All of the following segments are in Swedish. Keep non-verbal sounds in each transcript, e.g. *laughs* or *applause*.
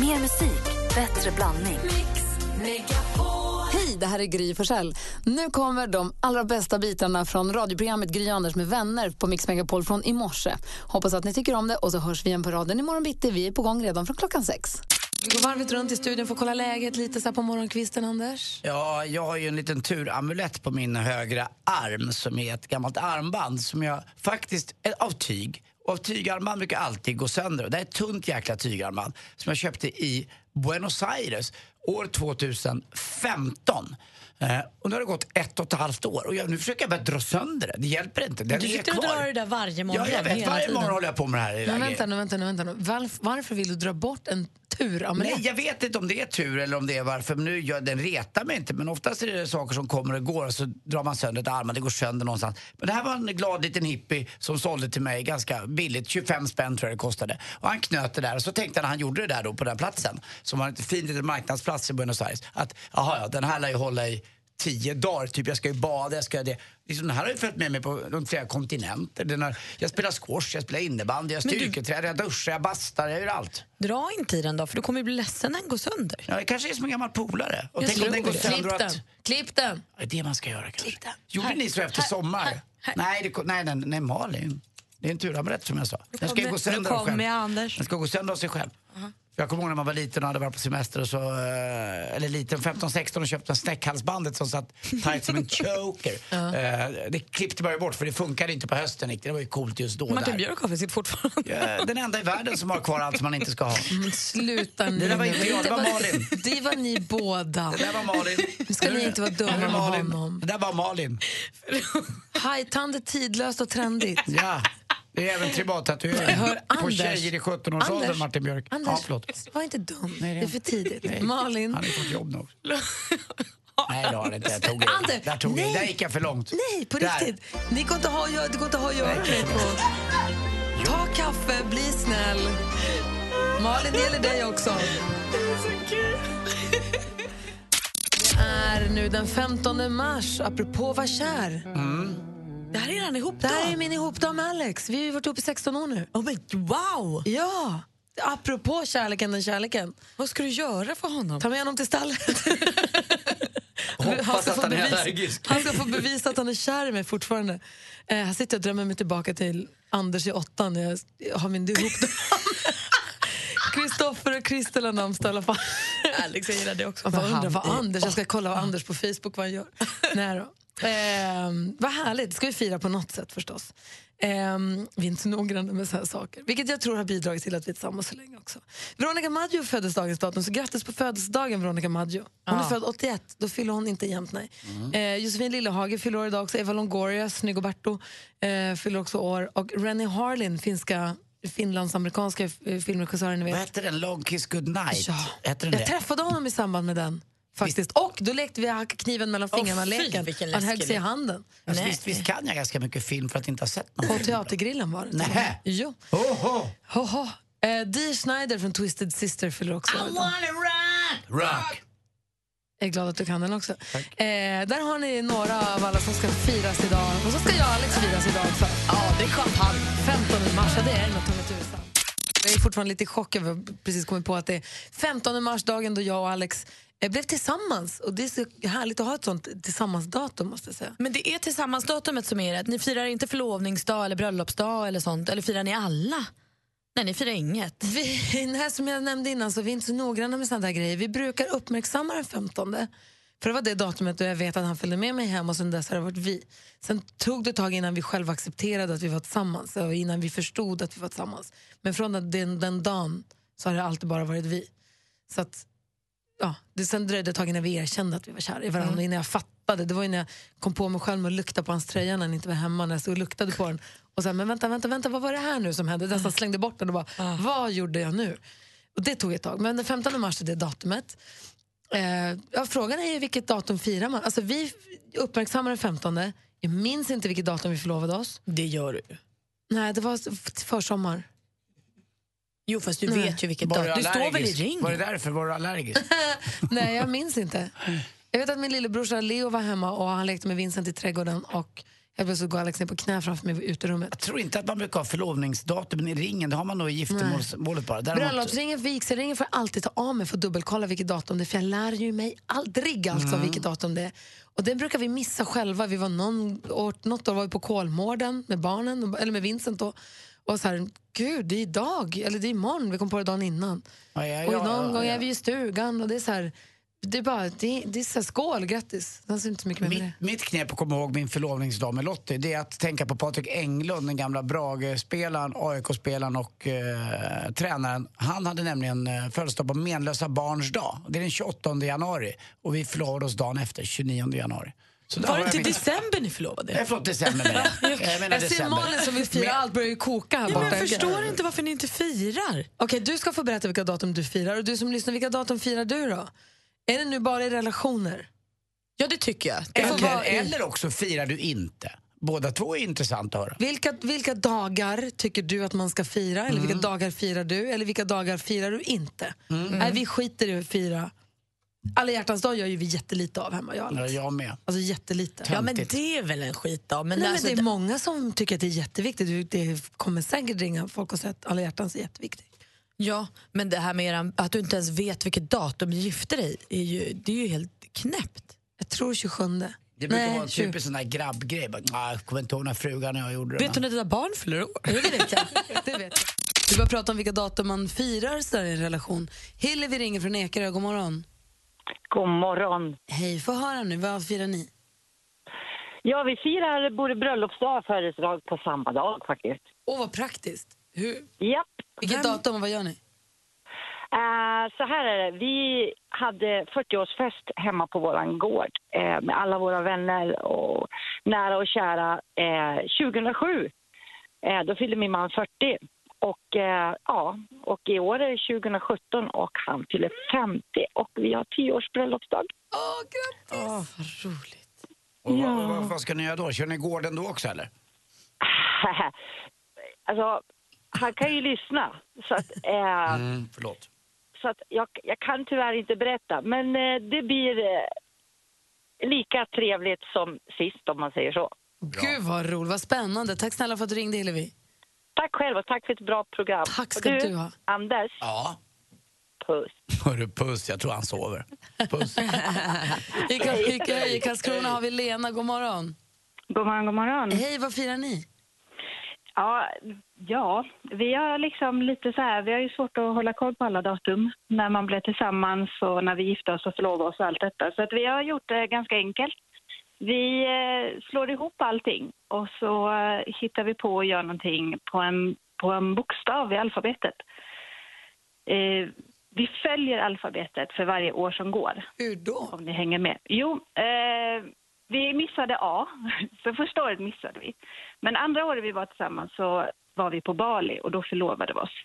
Mer musik, bättre blandning. Hej, det här är Gry Forssell. Nu kommer de allra bästa bitarna från radioprogrammet Gry Anders med vänner på Mix Megapol från i morse. Hoppas att ni tycker om det och så hörs vi igen på raden imorgon bitti. Vi är på gång redan från klockan sex. Vi går varvet runt i studion för att kolla läget lite så här på morgonkvisten, Anders. Ja, jag har ju en liten turamulett på min högra arm som är ett gammalt armband som jag faktiskt, är av tyg. Och tygarmband brukar alltid gå sönder. Det är ett tunt jäkla tygarmband som jag köpte i Buenos Aires år 2015. Eh, och nu har det gått ett och ett halvt år och jag, nu försöker jag bara dra sönder det. Det hjälper inte. Den Du är sitter och drar det där varje morgon. Ja, jag vet. Varje tiden. morgon håller jag på med det här. Men vänta nu, vänta nu, vänta nu. Varf- varför vill du dra bort en turamulett? Nej, jag vet inte om det är tur eller om det är varför. Men nu, gör- den retar mig inte. Men oftast är det saker som kommer och går och så drar man sönder ett arm, det går sönder någonstans. Men det här var en glad liten hippie som sålde till mig ganska billigt, 25 spänn tror jag det kostade. Och han knöt det där och så tänkte han när han gjorde det där då på den platsen, som var en fin liten marknadsplats i Buenos Aires, att jaha ja, den här lär ju hålla i tio dagar, typ jag ska ju bada, jag ska det. Liksom, den här har ju följt med mig på flera kontinenter. Den har, jag spelar squash, jag spelar innebandy, jag styrketränar, jag duschar, jag bastar, jag gör allt. Dra inte i den då, för du kommer ju bli ledsen när den går sönder. Ja, det kanske är som en gammal polare. Och Jag tänk om den går det. sönder Klipp den! att... Klipp den! Det är det man ska göra kanske. Klipp den. Gjorde Här, ni så efter här, sommar? här, här. Nej, det, nej, nej, nej, Malin. Det är en turamulett som jag sa. Den ska ju gå sönder av kommer själv. Den ska gå sönder av sig själv. För Jag kommer ihåg när man var liten och hade varit på semester och så, eh, eller liten, 15-16 och köpte en snäckhalsbandet som satt tight som en *laughs* choker. Eh, Det klippte bara bort för det funkade inte på hösten riktigt. Det var ju coolt just då. Martin. Björk har sitt fortfarande. Ja, Den enda i världen som har kvar allt som man inte ska ha. *laughs* Men sluta nu. Det där var inte jag, det var Malin. Det var ni båda. Det där var Malin. Nu ska ni inte vara dumma Malin. honom. Det där var Malin. Hajtand är tidlöst och trendigt. Ja, det är även tribattatuering Hör, på tjejer i 17-årsåldern, Anders. Martin Björk. Anders, Ja, var inte dum. Nej, det det- är för tidigt. Nej. Malin. Han har fått jobb nu också. *laughs* Nej, det har han inte. Jag tog. Anders, Där, tog nej. Där gick jag för långt. Nej, på Där. riktigt. Ni går inte ha, det går inte ha att göra Nej. på. Ta kaffe, bli snäll. Malin, det gäller dig också. Det är *laughs* nu den 15 mars, apropå var kär. Det här är redan ihop Det här är min ihopdag med Alex. Vi har varit ihop i 16 år nu. Oh, men, wow! Ja, apropå kärleken, den kärleken. Vad ska du göra för honom? Ta med honom till stallet. *laughs* Hoppas ska att han är bevisa- allergisk. Han ska få bevisa att han är kär i mig fortfarande. Eh, här sitter jag och drömmer mig tillbaka till Anders i åttan när jag har min ihop *laughs* Kristoffer och Kristel har namnsdag i alla fall. Alex, jag gillar det också. Jag bara undrar vad Han Anders, jag ska kolla vad Anders på Facebook vad han gör. *laughs* Nej då. Ehm, vad härligt, det ska vi fira på något sätt förstås. Ehm, vi är inte så noggranna med så här saker. Vilket jag tror har bidragit till att vi är tillsammans så länge också. Veronica Maggio föddes dagens datum, så grattis på födelsedagen Veronica Maggio. Hon är född 81, då fyller hon inte jämnt nej. Eh, Josefin Lillehage fyller år idag också, Eva Longoria, Snyggoberto eh, fyller också år. Och Rennie Harlin, finska finlandsamerikanska eh, filmregissören. Vad hette den? Long Kiss Goodnight? Ja. Den Jag det? träffade honom i samband med den. Faktiskt. Och då lekte vi hacka kniven mellan Åh, fingrarna fy, leken. vilken Han högg sig i handen. Alltså, Nej. visst, visst kan jag ganska mycket film för att inte ha sett någon På film. teatergrillen var det. Nähä. Jo. Oho! Hoho. Eh, Dee Schneider från Twisted Sister fyller också år idag. Rock! Jag är glad att du kan den också. Eh, där har ni några av alla som ska firas idag. Och så ska jag och Alex firas idag också. Ja, drick champagne. 15 mars, ja, det är något med tusan. Jag är fortfarande lite i chock över precis kommit på att det är 15 mars, dagen då jag och Alex eh, blev tillsammans. Och det är så härligt att ha ett sånt tillsammansdatum måste jag säga. Men det är tillsammansdatumet som är rätt. Ni firar inte förlovningsdag eller bröllopsdag eller sånt. Eller firar ni alla? Nej, ni firar inget. Vi, *laughs* nej, som jag nämnde innan så är vi inte så noggranna med sådana grejer. Vi brukar uppmärksamma den 15. För det var det datumet då jag vet att han följde med mig hem och sen dess har det varit vi. Sen tog det ett tag innan vi själva accepterade att vi var tillsammans och innan vi förstod att vi var tillsammans. Men från den, den, dagen så har det alltid bara varit vi. Så att, det sen dröjde ett tag innan vi erkände att vi var kära i varandra. Mm. Innan jag fattade. Det var ju när jag kom på mig själv med att lukta på hans tröja när han inte var hemma. När jag stod och luktade på den. Och sen, men vänta, vänta, vänta, vad var det här nu som hände? Jag nästan slängde bort den och bara, Ah. vad gjorde jag nu? Och det tog ett tag. Men den 15 mars är det datumet. Eh, ja, frågan är ju vilket datum firar man? Alltså, vi uppmärksammar den 15. Jag minns inte vilket datum vi förlovade oss. Det gör du. Nej, det var försommar. Jo, fast du Nej. vet ju vilket datum. du Du står väl i allergisk? ring? Var det därför? Var du allergisk? *laughs* Nej, jag minns inte. Jag vet att min lillebrorsa Leo var hemma och han lekte med Vincent i trädgården och Helt plötsligt går Alex ner på knä framför mig i uterummet. Jag tror inte att man brukar ha förlovningsdatum i ringen. Det har man nog i giftermålet bara. Däremot, Bröllopsringen, vigselringen får jag alltid ta av mig för att dubbelkolla vilket datum det är. För jag lär ju mig aldrig alltså Mm. vilket datum det är. Och det brukar vi missa själva. Vi var någon år, något år var vi på Kolmården med barnen, eller med Vincent då. Och så här, gud det är idag, eller det är imorgon. Vi kom på det dagen innan. Ja, ja, och någon ja, gång är vi i stugan och det är så här, det är bara, det, det är så här, skål, grattis. Det inte så mycket mer med Mitt, det. mitt knep att komma ihåg min förlovningsdag med Lottie det är att tänka på Patrik Englund, den gamla Brage-spelaren, AIK-spelaren och eh, tränaren. Han hade nämligen eh, födelsedag på menlösa barns dag. Det är den 28 januari och vi förlovade oss dagen efter, 29 januari. Så Var det inte december ni förlovade Nej, förlåt, december menar jag. *laughs* Jag menar Jag ser. Malin som vill fira, allt börjar ju koka här Ja, borta. jag förstår inte varför ni inte firar. Okej, du ska få berätta vilka datum du firar. Och du som lyssnar, vilka datum firar du då? Är det nu bara i relationer? Ja, det tycker jag. Det Eller, vara eller också firar du inte. Båda två är intressant att höra. Vilka, vilka dagar tycker du att man ska fira? Eller vilka dagar firar du? Eller vilka dagar firar du inte? Nej, vi skiter i att fira. Alla hjärtans dag gör ju vi jättelite av hemma, jag och Ja, Alex. jag med. Alltså jättelite. Ja, men det är väl en skitdag. Men, Nej, men alltså, det är många som tycker att det är jätteviktigt. Det kommer säkert ringa folk och säga att alla hjärtans är jätteviktigt. Ja, men det här med eran- att du inte ens vet vilket datum du gifter dig är ju, det är ju helt knäppt. Jag tror 27. Det brukar Nej, vara en 20. typisk sån där grabbgrej. Bara, "Ah, Jag kommer inte ihåg när frugan och jag gjorde det. Vet du när dina barn fyller år? Det vet jag. Det vet jag. Vi börjar prata om vilka datum man firar så där i en relation. Hillevi ringer från Ekerö. God morgon. God morgon. Hej, få höra nu. Vad firar ni? Ja, vi firar både bröllopsdag och födelsedag på samma dag faktiskt. Åh, vad praktiskt. Hur, Japp. vilket datum och vad gör ni? Eh, så här är det. Vi hade 40-årsfest hemma på våran gård eh, med alla våra vänner och nära och kära eh, 2007. Eh, då fyllde min man 40. Och, eh, ja, och i år är det 2017 och han fyller 50 och vi har 10 års bröllopsdag. Åh, grattis! Åh, vad roligt. Och vad, vad, vad ska ni göra då? Kör ni gården då också eller? *laughs* alltså, han kan ju lyssna. Så att, eh, Mm, förlåt. Så att jag, jag kan tyvärr inte berätta, men eh, det blir eh, lika trevligt som sist om man säger så. Gud vad roligt, vad spännande. Tack snälla för att du ringde Hillevi. Tack själv och tack för ett bra program. Tack ska och du ha. Anders, Ja. puss. Hörru, puss. Jag tror han sover. Puss. *laughs* I, Ka- i, I Karlskrona har vi Lena, god morgon. God morgon, god morgon. Hej, vad firar ni? Ja, ja, vi har liksom lite så här, vi har ju svårt att hålla koll på alla datum när man blev tillsammans och när vi gifte oss och förlovade oss och allt detta. Så att vi har gjort det ganska enkelt. Vi eh, slår ihop allting och så eh, hittar vi på att göra någonting på en, på en bokstav i alfabetet. Eh, vi följer alfabetet för varje år som går. Hur då? om ni hänger med. Jo, eh, vi missade A, *laughs* så första året missade vi. Men andra året vi var tillsammans så var vi på Bali och då förlovade vi oss.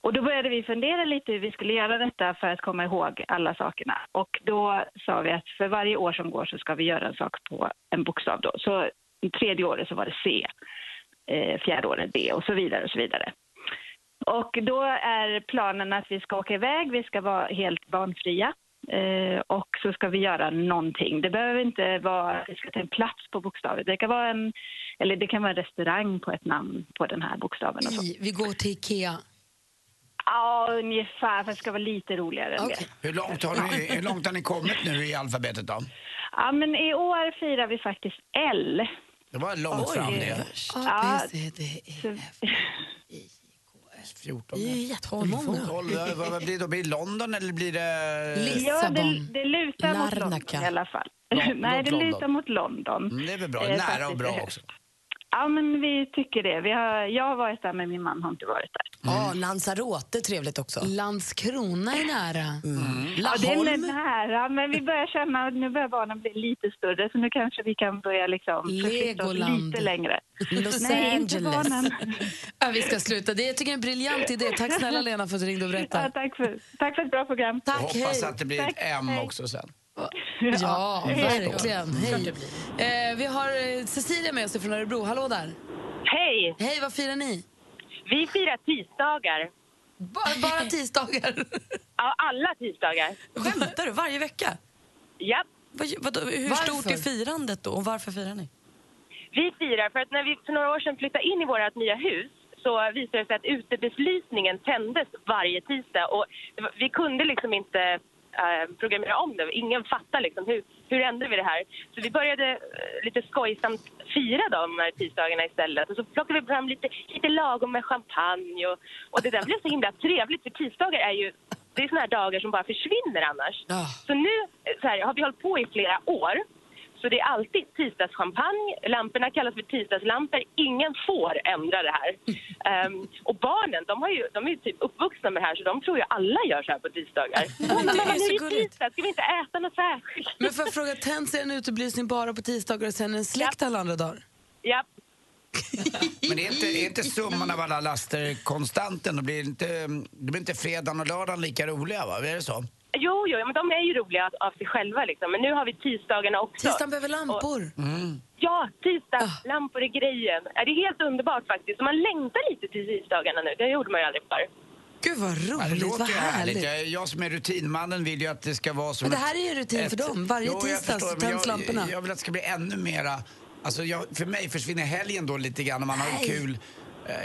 Och då började vi fundera lite hur vi skulle göra detta för att komma ihåg alla sakerna. Och då sa vi att för varje år som går så ska vi göra en sak på en bokstav då. Så tredje året så var det C, eh, fjärde året D och så vidare och så vidare. Och då är planen att vi ska åka iväg, vi ska vara helt barnfria. Eh, och så ska vi göra någonting. Det behöver inte vara att vi ska ta en plats på bokstaven. Det kan vara en, eller det kan vara en restaurang på ett namn på den här bokstaven. Och så. Vi går till Ikea. Ja, ungefär, för det ska vara lite roligare än det. Hur långt, har ni, hur långt har ni kommit nu i alfabetet då? Ja, men i år firar vi faktiskt L. Det var långt fram det. A. B, C, D, E, F. 14. Det är ju jättemånga. Tolv, vad vad blir det då? Blir det London eller blir det... Ja, det, Lissabon. det lutar mot Larnaca. London i alla fall. Långt- *laughs* Nej, det London. lutar mot London. Mm, det är väl bra. Eh, Nära faktiskt och bra i också. Ja, men vi tycker det. Vi har, jag har varit där, men min man har inte varit där. Ja, Lanzarote, trevligt också. Landskrona är nära. Ja, det är nära, men vi börjar känna att nu börjar barnen bli lite större, så nu kanske vi kan börja liksom förflytta oss lite längre. Los Nej, Angeles. *laughs* Ja, vi ska sluta. Det, jag tycker det är en briljant idé. Tack snälla Lena för att du ringde och Ja, berättade. tack, för, tack för ett bra program. Tack, Hoppas hej. att det blir Tack, ett M hej. också sen. *laughs* Ja, verkligen. Hej. Eh, vi har eh, Cecilia med oss från Örebro. Hallå där. Hej! Hej, vad firar ni? Vi firar tisdagar. Bara, bara tisdagar. *laughs* Ja, alla tisdagar. Skämtar du? Varje vecka? Ja. Vad, vadå, hur Varför? stort är firandet då och varför firar ni? vi firar för att när vi för några år sedan flyttade in i vårt nya hus så visade det sig att utebelysningen tändes varje tisdag och vi kunde liksom inte eh, programmera om det. Ingen fattar liksom hur, hur ändrar vi det här. Så vi började eh, lite skojsamt fira de här tisdagarna istället och så plockade vi fram lite, lite lagom med champagne och, och det där blev så himla trevligt för tisdagar är ju det är såna här dagar som bara försvinner annars. Så nu eh, så här, har vi hållit på i flera år. Så det är alltid tisdagschampagne. Lamporna kallas för tisdagslampor. Ingen får ändra det här. Ehm, och barnen, de, har ju, de är ju typ uppvuxna med det här så de tror ju alla gör så här på tisdagar. *laughs* det är så gulligt. tisdag, ska vi inte äta något särskilt? Men får jag fråga, tänds er en utebelysning bara på tisdagar och sen en släkt alla andra dagar? Ja. Men är inte, är inte summan av alla laster konstanten? Då blir inte, det blir inte fredagen och lördagen lika roliga, va? Är det så? Jo, jo, men de är ju roliga av- av sig själva liksom. Men nu har vi tisdagarna också. Tisdagen behöver lampor. Ja, tisdagslampor är grejen. Det är helt underbart faktiskt. Och Man längtar lite till tisdagarna nu. Det gjorde man ju aldrig förr. Gud vad Ja, det roligt, låter vad härligt. härligt. Jag, jag som är rutinmannen vill ju att det ska vara som Men det ett- här är ju rutin för dem. Varje Jo, jag tisdag så tänds jag, lamporna. Jag vill att det ska bli ännu mera... Alltså jag, för mig försvinner helgen då lite grann om man har kul.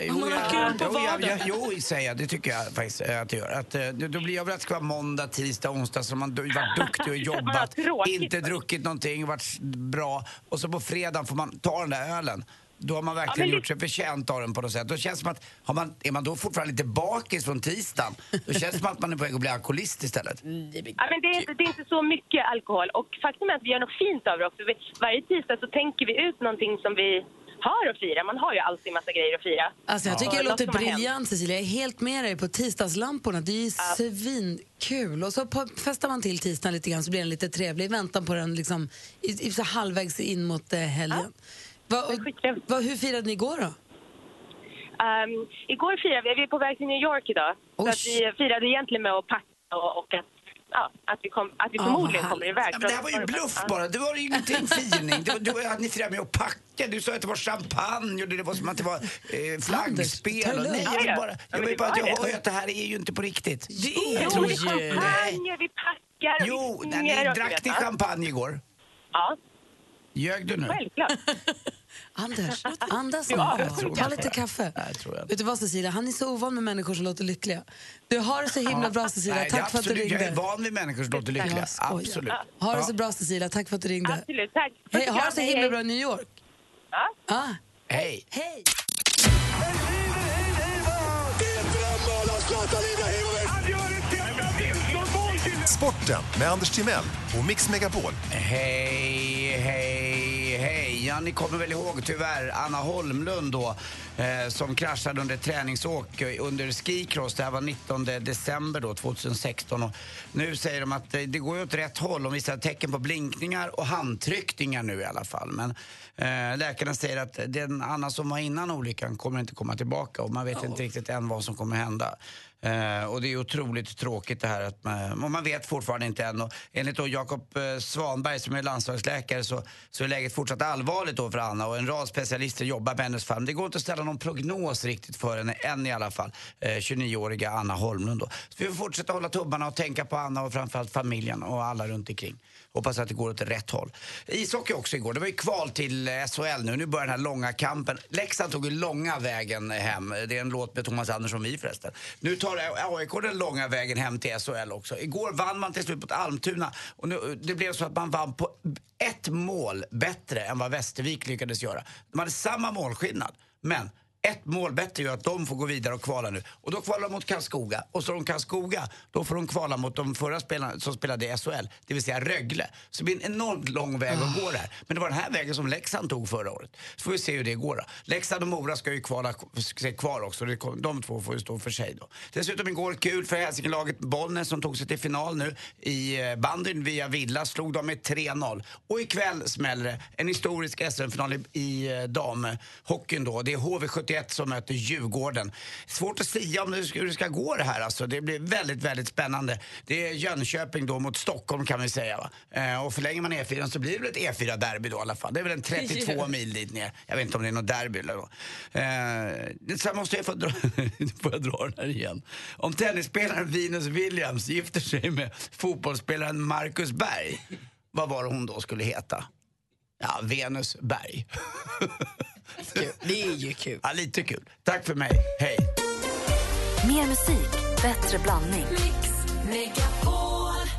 Om man har kul på jo, jag, vardagen. Jo, säger jag. Det tycker jag faktiskt eh, att det gör. Att, eh, då blir jag vill att det ska vara måndag, tisdag, onsdag så man varit duktig och *laughs* jobbat, inte druckit någonting, varit bra. Och så på fredag får man ta den där ölen. Då har man verkligen men gjort sig förtjänt av den på något sätt. Då känns det som att, har man, är man då fortfarande lite bakis från tisdagen, då känns det som att man är på väg att bli alkoholist istället. Ja, men det, är inte, det är inte så mycket alkohol. Och faktum är att vi gör något fint av det också. Vi, varje tisdag så tänker vi ut någonting som vi har att fira. Man har ju alltid massa grejer att fira. Alltså jag tycker Och det låter briljant Cecilia. Jag är helt med dig på tisdagslamporna. Det är ju svinkul. Och så festar man till tisdagen lite grann så blir den lite trevlig i väntan på den liksom, i, i, så halvvägs in mot eh, helgen. Va, och, va, hur firade ni igår då? Um, igår firade vi, vi är på väg till New York idag. Så att vi firade egentligen med att packa och, och att, ja, att vi, kom, att vi Ja, förmodligen kommer iväg. Ja, men det här var ju bluff bara. Det var ju ingenting *laughs* firning. Det var, det var, att ni firade med att packa. Du sa att det var champagne och det var som att det var eh, flaggspel. Och, nej, jag vill bara, Ja, jag vill bara att jag hör att det här är ju inte på riktigt. Det Jo, är det är champagne, vi packar och Jo, vi ni drack ni Ja. champagne igår? Ja, Ljög du nu? självklart. *laughs* Anders, *laughs* andas nu. Ja, Ta lite kaffe. Nej, tror jag inte. Vet du vad Cecilia, han är så ovan med människor som låter lyckliga. Du har det så himla bra Cecilia, Nej, tack för att du absolut, Jag är ringde. van vid människor som låter lyckliga. Absolut. Ha det så bra Cecilia, tack för att du ringde. Absolut, tack. Hej, ha det så Hej, himla hej. bra i New York. Ja. Ah. Hej. Hej. Sporten med Anders Timell och Mix Megapol. Hej, hej, hej. Ja, ni kommer väl ihåg tyvärr Anna Holmlund då eh, som kraschade under träningsåk under skicross. Det här var 19 december då, 2016. Och nu säger de att eh, det går ju åt rätt håll. De visar tecken på blinkningar och handtryckningar nu i alla fall. Men eh, läkarna säger att den Anna som var innan olyckan kommer inte komma tillbaka och man vet inte riktigt än vad som kommer hända. Eh, och det är otroligt tråkigt det här att man, man vet fortfarande inte än. Och enligt då Jakob eh, Svanberg som är landslagsläkare så, så är läget fortsatt allvarligt då för Anna och en rad specialister jobbar med hennes fall. Det går inte att ställa någon prognos riktigt för henne än i alla fall. Eh, 29-åriga Anna Holmlund då. Så vi får fortsätta hålla tummarna och tänka på Anna och framförallt familjen och alla runt omkring. Hoppas att det går åt rätt håll. Ishockey också igår. Det var ju kval till eh, SHL nu. Nu börjar den här långa kampen. Leksand tog ju långa vägen hem. Det är en låt med Thomas Andersson Vi förresten. Nu tar AIK den långa vägen hem till SHL också. Igår vann man till slut mot Almtuna. Och nu, det blev så att man vann på ett mål bättre än vad Västervik lyckades göra. De hade samma målskillnad. Men ett mål bättre gör att de får gå vidare och kvala nu. Och då kvalar de mot Karlskoga. Och så de Karlskoga, då får de kvala mot de förra spelarna som spelade i SHL, det vill säga Rögle. Så det blir en enormt lång väg att gå där. Men det var den här vägen som Leksand tog förra året. Så får vi se hur det går då. Leksand och Mora ska ju kvala, ska kvar också. De två får ju stå för sig då. Dessutom igår kul för Hälsingelaget Bollnäs som tog sig till final nu i eh, bandyn via Villa. Slog dem med 3-0. Och ikväll smäller det en historisk SM-final i, i eh, damhockeyn då. Det är HV71 som möter Djurgården. Svårt att säga om det, hur det ska gå det här alltså. Det blir väldigt, väldigt spännande. Det är Jönköping då mot Stockholm kan vi säga. Eh, och förlänger man E4 så blir det väl ett E4-derby då i alla fall. Det är väl en 32 *laughs* mil dit ner. Jag vet inte om det är något derby eller vad. Eh, sen måste jag få dra, *laughs* får jag dra den här igen. Om tennisspelaren Venus Williams gifter sig med fotbollsspelaren Marcus Berg, vad var det hon då skulle heta? Ja, Venus berg. *laughs* Det är ju kul. Ja, lite kul. Tack för mig. Hej. Mer musik, bättre blandning.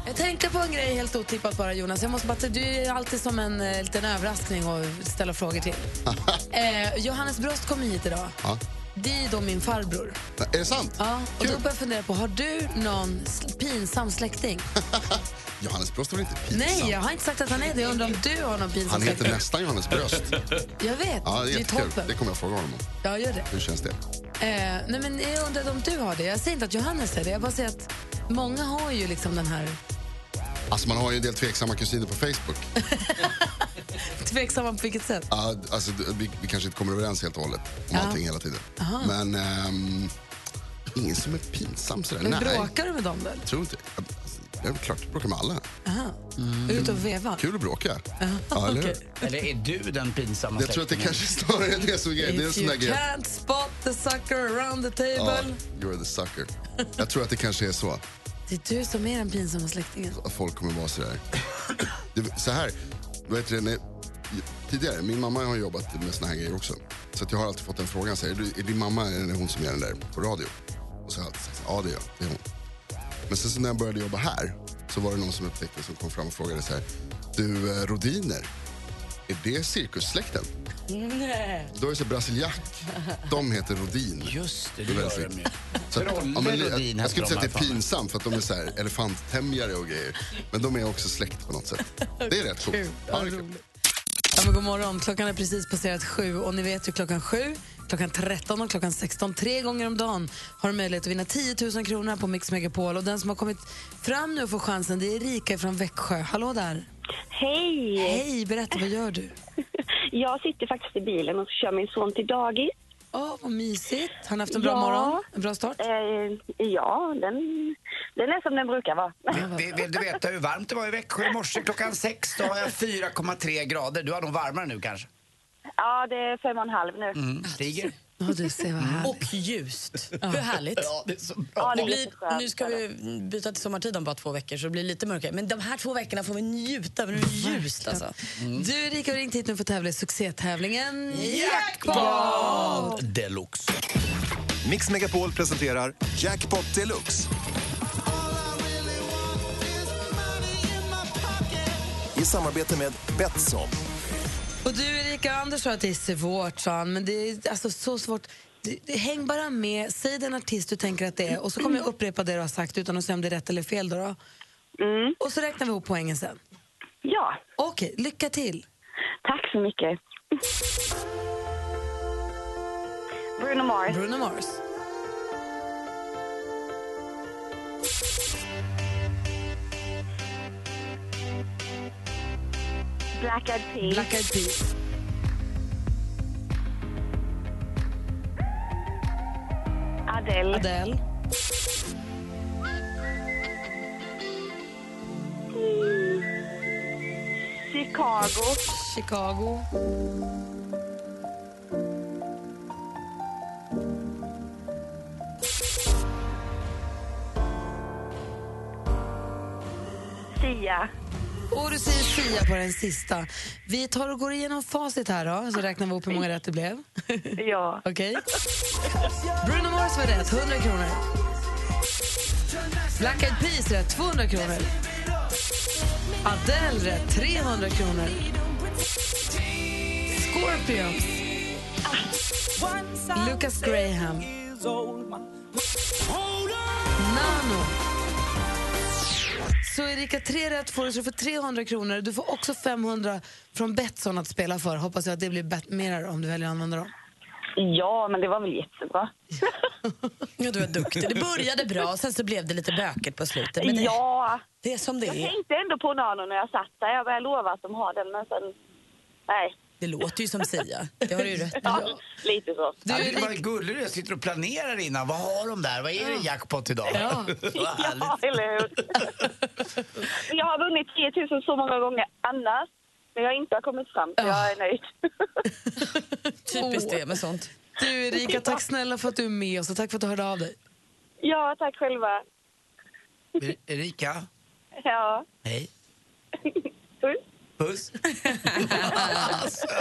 Jag tänkte på en grej helt otippat bara Jonas. Jag måste bara, du är alltid som en eh, liten överraskning att ställa frågor till. *laughs* eh, Johannes Brost kom hit idag. Ja. Det är då min farbror. Är det sant? Ja, och Kul. då börjar jag fundera på, har du någon pinsam släkting? *laughs* Johannes Bröst är väl inte pinsam? Nej, jag har inte sagt att han är det. Jag undrar om du har någon pinsam Han heter släkting? nästan Johannes Bröst. *laughs* Jag vet, Ja, det är det är toppen. Det kommer jag fråga honom om. Ja, gör det. Hur känns det? Eh, nej, men jag undrar om du har det. Jag säger inte att Johannes är det. Jag bara säger att många har ju liksom den här Alltså man har ju en del tveksamma kusiner på Facebook. *laughs* *laughs* tveksamma på vilket sätt. Ja, alltså, vi, vi kanske inte kommer överens helt och hållet om Ja. allting hela tiden. Men ehm, ingen som är pinsam sådär. Men Nej, bråkar du med dem jag tror inte. Alltså, det är väl klart, jag bråkar med alla. Aha. Du ute och vevar? Kul att bråka. Ja, eller okej. Eller är du den pinsamma Jag tror att det kanske snarare är det som är grejen. If you där grej. can't spot the sucker around the Ja, table. you're the sucker. Jag tror att det kanske är så. Det är du som är den pinsamma släktingen. att folk kommer vara sådär. Det, så här, vet du, när, tidigare, min mamma har jobbat med såna här grejer också. Så att jag har alltid fått den frågan, så här, är, du, är din mamma är det hon som gör den där på radio? Och så har jag alltid sagt, ja det är jag, det är hon. Men sen så när jag började jobba här så var det någon som upptäckte som kom fram och frågade så här, du eh, Rodiner, är det cirkussläkten? Nej. Då är det så brasiliak, de heter Rodin. Just det, det är gör de ju. Så att, ja, men, jag, jag skulle inte säga att de det är pinsamt för att de är så här elefanttämjare och grejer. Men de är också släkt på något sätt. *laughs* Det är rätt coolt. Ja, men god morgon. Klockan är precis passerat sju och ni vet ju klockan sju, klockan 13 och klockan 16, tre gånger om dagen har du möjlighet att vinna 10 000 kronor på Mix Megapol. Och den som har kommit fram nu och får chansen det är Erika från Växjö. Hallå där. Hej! Hej, berätta vad gör du? *laughs* Jag sitter faktiskt i bilen och kör min son till dagis. Åh, vad mysigt. Har ni haft en bra Ja. morgon? En bra start? Eh, ja, den, den är som den brukar vara. *laughs* Vill, vill du veta hur varmt det var i Växjö i morse klockan sex? Då har jag 4,3 grader. Du har nog varmare nu kanske? Ja, det är fem och en halv nu. Mm, stiger. Ja, du ser vad härligt. Och ljust. Hur härligt. Ja, det är så bra. Ja, det blir nu ska vi byta till sommartid om bara två veckor så det blir lite mörkare. Men de här två veckorna får vi njuta. Det är ljust alltså. Du Erika har ringt hit nu för att tävla i succétävlingen Jackpot deluxe. Mix Megapol presenterar Jackpot Deluxe. I samarbete med Betsson. Och du Erika, Anders sa att det är svårt, sa han, men det är alltså så svårt. Häng bara med, säg den artist du tänker att det är och så kommer jag upprepa det du har sagt utan att säga om det är rätt eller fel. Då, då. Mm. Och så räknar vi ihop poängen sen. Ja, Okej, lycka till. tack så mycket. Bruno Mars, Bruno Mars. Black Eyed Peas, Black Eyed Peas. Adele, Adele. Chicago, Chicago. Sia. Och du säger Sia på den sista. Vi tar och går igenom facit här då, så räknar vi ihop hur många rätt det blev. *laughs* Ja. Okej? Bruno Mars var rätt, 100 kronor. Black Eyed Peas rätt, 200 kronor. Adele rätt, 300 kronor. Scorpions. Lucas Graham. Nano. Så Erika, tre rätt får du, så du får 300 kronor. Du får också 500 från Betsson att spela för. Hoppas jag att det blir mer om du väljer att använda dem. ja, men det var väl jättebra. *laughs* Ja, du är duktig. Det började bra, sen så blev det lite bökigt på slutet. Men det, Ja, det är som det jag är. tänkte ändå på Nano när jag satt där. Jag började lova att de har den, men sen... Nej. Det låter ju som Sia. Det har du ju rätt. Ja, lite så. Du, Du, vad gullig du är. Sitter och planerar innan. Vad har de där? Vad är det jackpot idag? Ja. *laughs* Vad härligt. Ja, eller hur? *laughs* jag har vunnit 3 000 så många gånger annars. Men jag inte har kommit fram, så jag är nöjd. *laughs* Typiskt det med sånt. Du Erika, tack snälla för att du är med oss och tack för att du hörde av dig. ja, tack själva. Erika, Ja. hej. Puss. *laughs*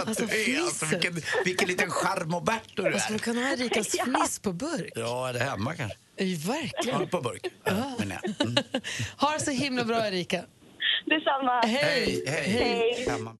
Alltså, du är, alltså, vilken, vilken liten charmoberto du Alltså, är. man kan ha Erikas *laughs* fniss på burk. Ja, är det hemma kanske? Ja, verkligen. Ja, på burk. Ja, menar jag. Mm. *laughs* Ha det så himla bra, Erika. Detsamma. Hej! Hej, hej. Hemma.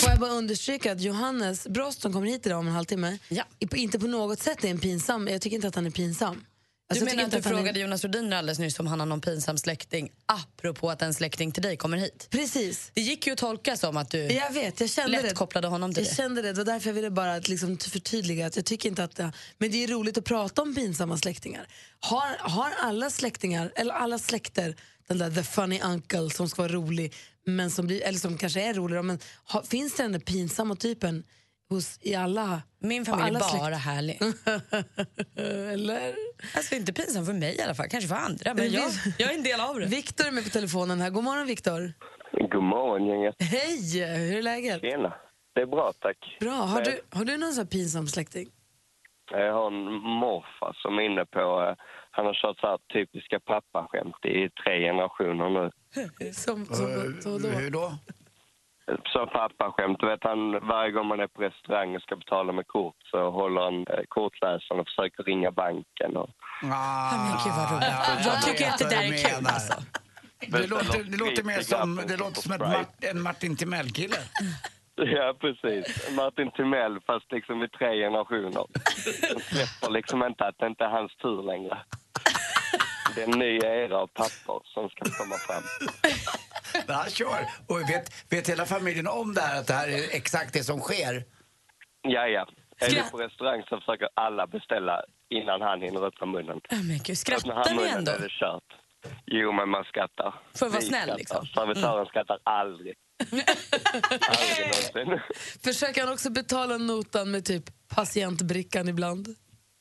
Får jag bara understryka att Johannes Brost som kommer hit idag om en halvtimme Ja. inte på något sätt är en pinsam. Jag tycker inte att han är pinsam. Alltså, Du jag menar att du han är- frågade Jonas Rhodin alldeles nyss om han har någon pinsam släkting apropå att en släkting till dig kommer hit? Precis. Det gick ju att tolka som att du Jag vet, jag kände lätt det. kopplade honom till Jag det. kände det, det var därför jag ville bara att liksom förtydliga att jag tycker inte att det, Men det är roligt att prata om pinsamma släktingar. Har, har alla släktingar, eller alla släkter, den där the funny uncle som ska vara rolig, men som blir, eller som kanske är rolig, men har, finns det den där pinsamma typen hos, i alla Min familj är alla bara härlig. *laughs* Eller? Alltså inte pinsam för mig i alla fall, kanske för andra. Men jag, jag är en del av det. Viktor är med på telefonen här. God morgon Viktor. God morgon gänget. Hej, hur är läget? Tjena. Det är bra tack. Bra. Har du, har du någon sån här pinsam släkting? Jag har en morfar som är inne på, eh, han har kört så här typiska pappaskämt i tre generationer nu. *laughs* Som, som, som då? Hur då? Så pappaskämt, du vet han varje gång man är på restaurang och ska betala med kort så håller han eh, kortläsaren och försöker ringa banken. Och, Ah, men gud vad roligt. Jag tycker att det där är kul, alltså. Det låter, det låter mer som, det låter som ett Mart, en Martin Timell-kille. Ja, precis. Martin Timell, fast liksom i tre generationer. Han släpper liksom inte att det inte är hans tur längre. Det är en ny era av pappor som ska komma fram. *laughs* Ja, kör. Och vet, vet hela familjen om det här, att det här är exakt det som sker? Ja, ja. Är du på restaurang så försöker alla beställa innan han hinner öppna munnen. Ja, men gud, när han skrattar ni ändå? är det kört. Jo, men man skrattar. För att vara Vi snäll, liksom. Servitören skrattar aldrig. *laughs* aldrig någonsin. Försöker han också betala notan med typ patientbrickan ibland?